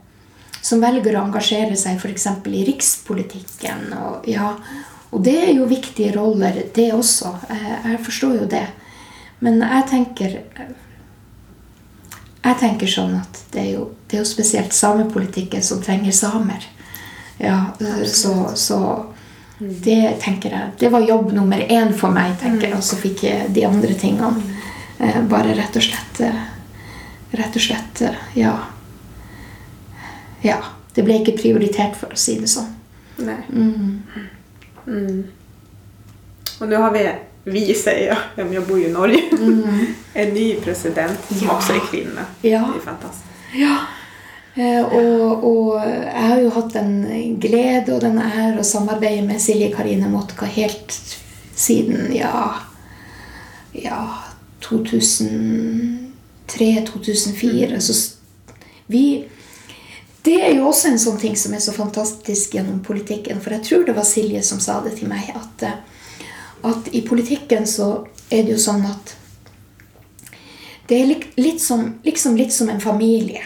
[SPEAKER 2] som velger å engasjere seg f.eks. i rikspolitikken. Og, ja, og det er jo viktige roller, det også. Eh, Jeg forstår jo det. Men jeg tenker Jeg tenker sånn at det er jo, det er jo spesielt samepolitikken som trenger samer. Ja, så, så det tenker jeg Det var jobb nummer én for meg, tenker jeg. Og så fikk jeg de andre tingene eh, bare rett og slett eh, Rett og slett eh, Ja. Ja. Det ble ikke prioritert, for å si det sånn.
[SPEAKER 1] Nei.
[SPEAKER 2] Mm.
[SPEAKER 1] Mm. Och nu har vi, vi säger jag, men jag bor ju i Norge, en ny president som
[SPEAKER 2] Ja.
[SPEAKER 1] också är kvinna.
[SPEAKER 2] Ja.
[SPEAKER 1] Det är fantastiskt.
[SPEAKER 2] Ja. Eh, og, og jeg har jo hatt den glede og den ære å samarbeide med Silje Karine Motka helt siden ja, ja 2003-2004. Så vi Det er jo også en sånn ting som er så fantastisk gjennom politikken. For jeg tror det var Silje som sa det til meg, at, eh, at i politikken så er det jo sånn at det er litt som, liksom litt som en familie.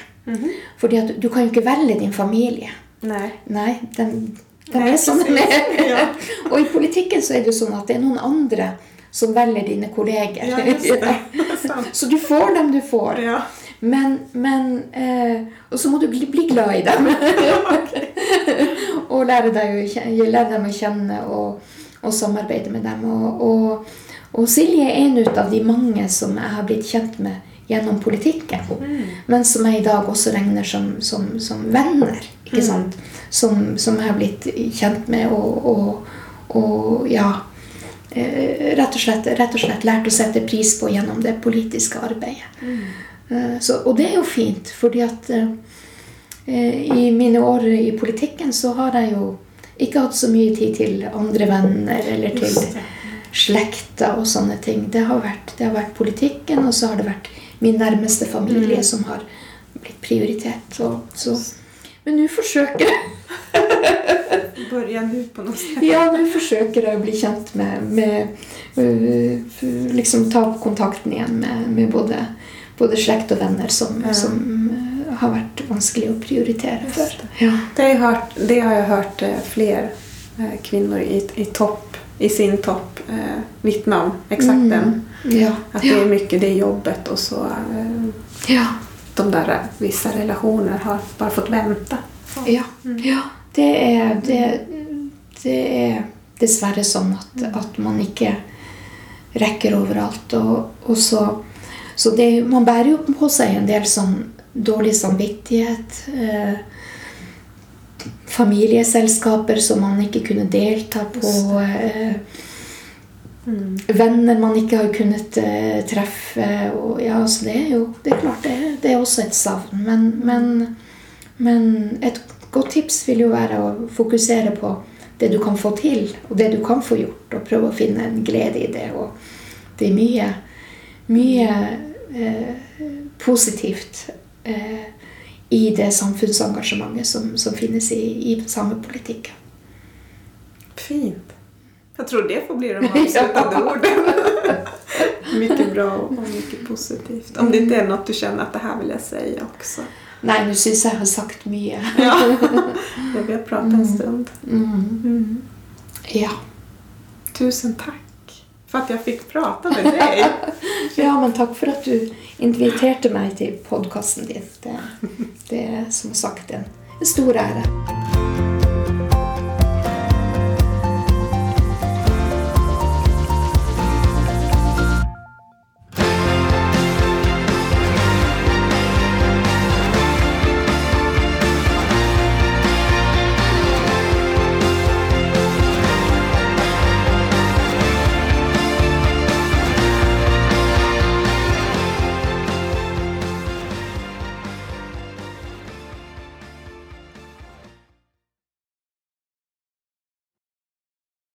[SPEAKER 2] Fordi at du kan jo ikke velge din familie.
[SPEAKER 1] Nei.
[SPEAKER 2] Nei, den, den
[SPEAKER 1] Nei,
[SPEAKER 2] er sånn den er.
[SPEAKER 1] Ja.
[SPEAKER 2] Og i politikken så er det jo sånn at det er noen andre som velger dine kolleger.
[SPEAKER 1] Ja.
[SPEAKER 2] Så du får dem du får.
[SPEAKER 1] Ja.
[SPEAKER 2] Men, men eh, Og så må du bli, bli glad i dem. og lære, deg lære dem å kjenne og, og samarbeide med dem. Og, og, og Silje er en ut av de mange som jeg har blitt kjent med gjennom politikken. Men som jeg i dag også regner som, som, som venner. ikke sant? Som, som jeg har blitt kjent med og, og, og ja eh, rett, og slett, rett og slett lært å sette pris på gjennom det politiske arbeidet. Eh, Så, og det er jo fint, fordi at eh, i mine år i politikken så har jeg jo ikke hatt så mye tid til andre venner eller til
[SPEAKER 1] slekter
[SPEAKER 2] slekta og sånne ting. Det har, vært, det har vært politikken, og så har det vært min nærmeste familie som har blitt prioritert. Så, så. Men nå forsøker jeg
[SPEAKER 1] Börja nu på noe sted?
[SPEAKER 2] ja, nå forsøker jeg å bli kjent med, med uh, Liksom ta opp kontakten igjen med, med både, både slekt og venner som,
[SPEAKER 1] Ja.
[SPEAKER 2] som øh, har vært vanskelig å prioritere før. Ja.
[SPEAKER 1] Det har hørt, det har jeg hørt eh, fler eh, kvinnor i, i topp, i sin topp eh, vitne om. Exakt
[SPEAKER 2] Mm. Ja.
[SPEAKER 1] At det er mye det jobbet og så eh,
[SPEAKER 2] Ja.
[SPEAKER 1] de der visse relasjoner har bare fått vente.
[SPEAKER 2] Ja. ja. Det, er, det, det er dessverre sånn at, at man ikke rekker overalt. Og, og så, så det, man bærer jo på seg en del sånn dårlig samvittighet. Eh, familieselskaper som man ikke kunne delta på. Eh, venner man ikke har kunnet eh, treffe. Og, ja, så det er jo det er klart det, det er også et savn. Men, men, men et godt tips vil jo være å fokusere på det du kan få til, og det du kan få gjort, og prøve å finne en glede i det. Og det er mye, mye eh, positivt eh, i det samfunnsengasjementet som, som finnes i, i samepolitikken.
[SPEAKER 1] Fint. Jeg tror det får bli de avsluttende ordene. mye bra og mye positivt. Om det ikke er noe du kjenner at det her vil jeg si også.
[SPEAKER 2] Nei, nå syns jeg har sagt mye.
[SPEAKER 1] Ja. Vi har pratet en stund.
[SPEAKER 2] Mm. Ja.
[SPEAKER 1] Tusen tack för att jag fick prata med dig.
[SPEAKER 2] ja, men takk for at du inviterte meg til podkasten din. Det, det er som sagt en, en stor ære.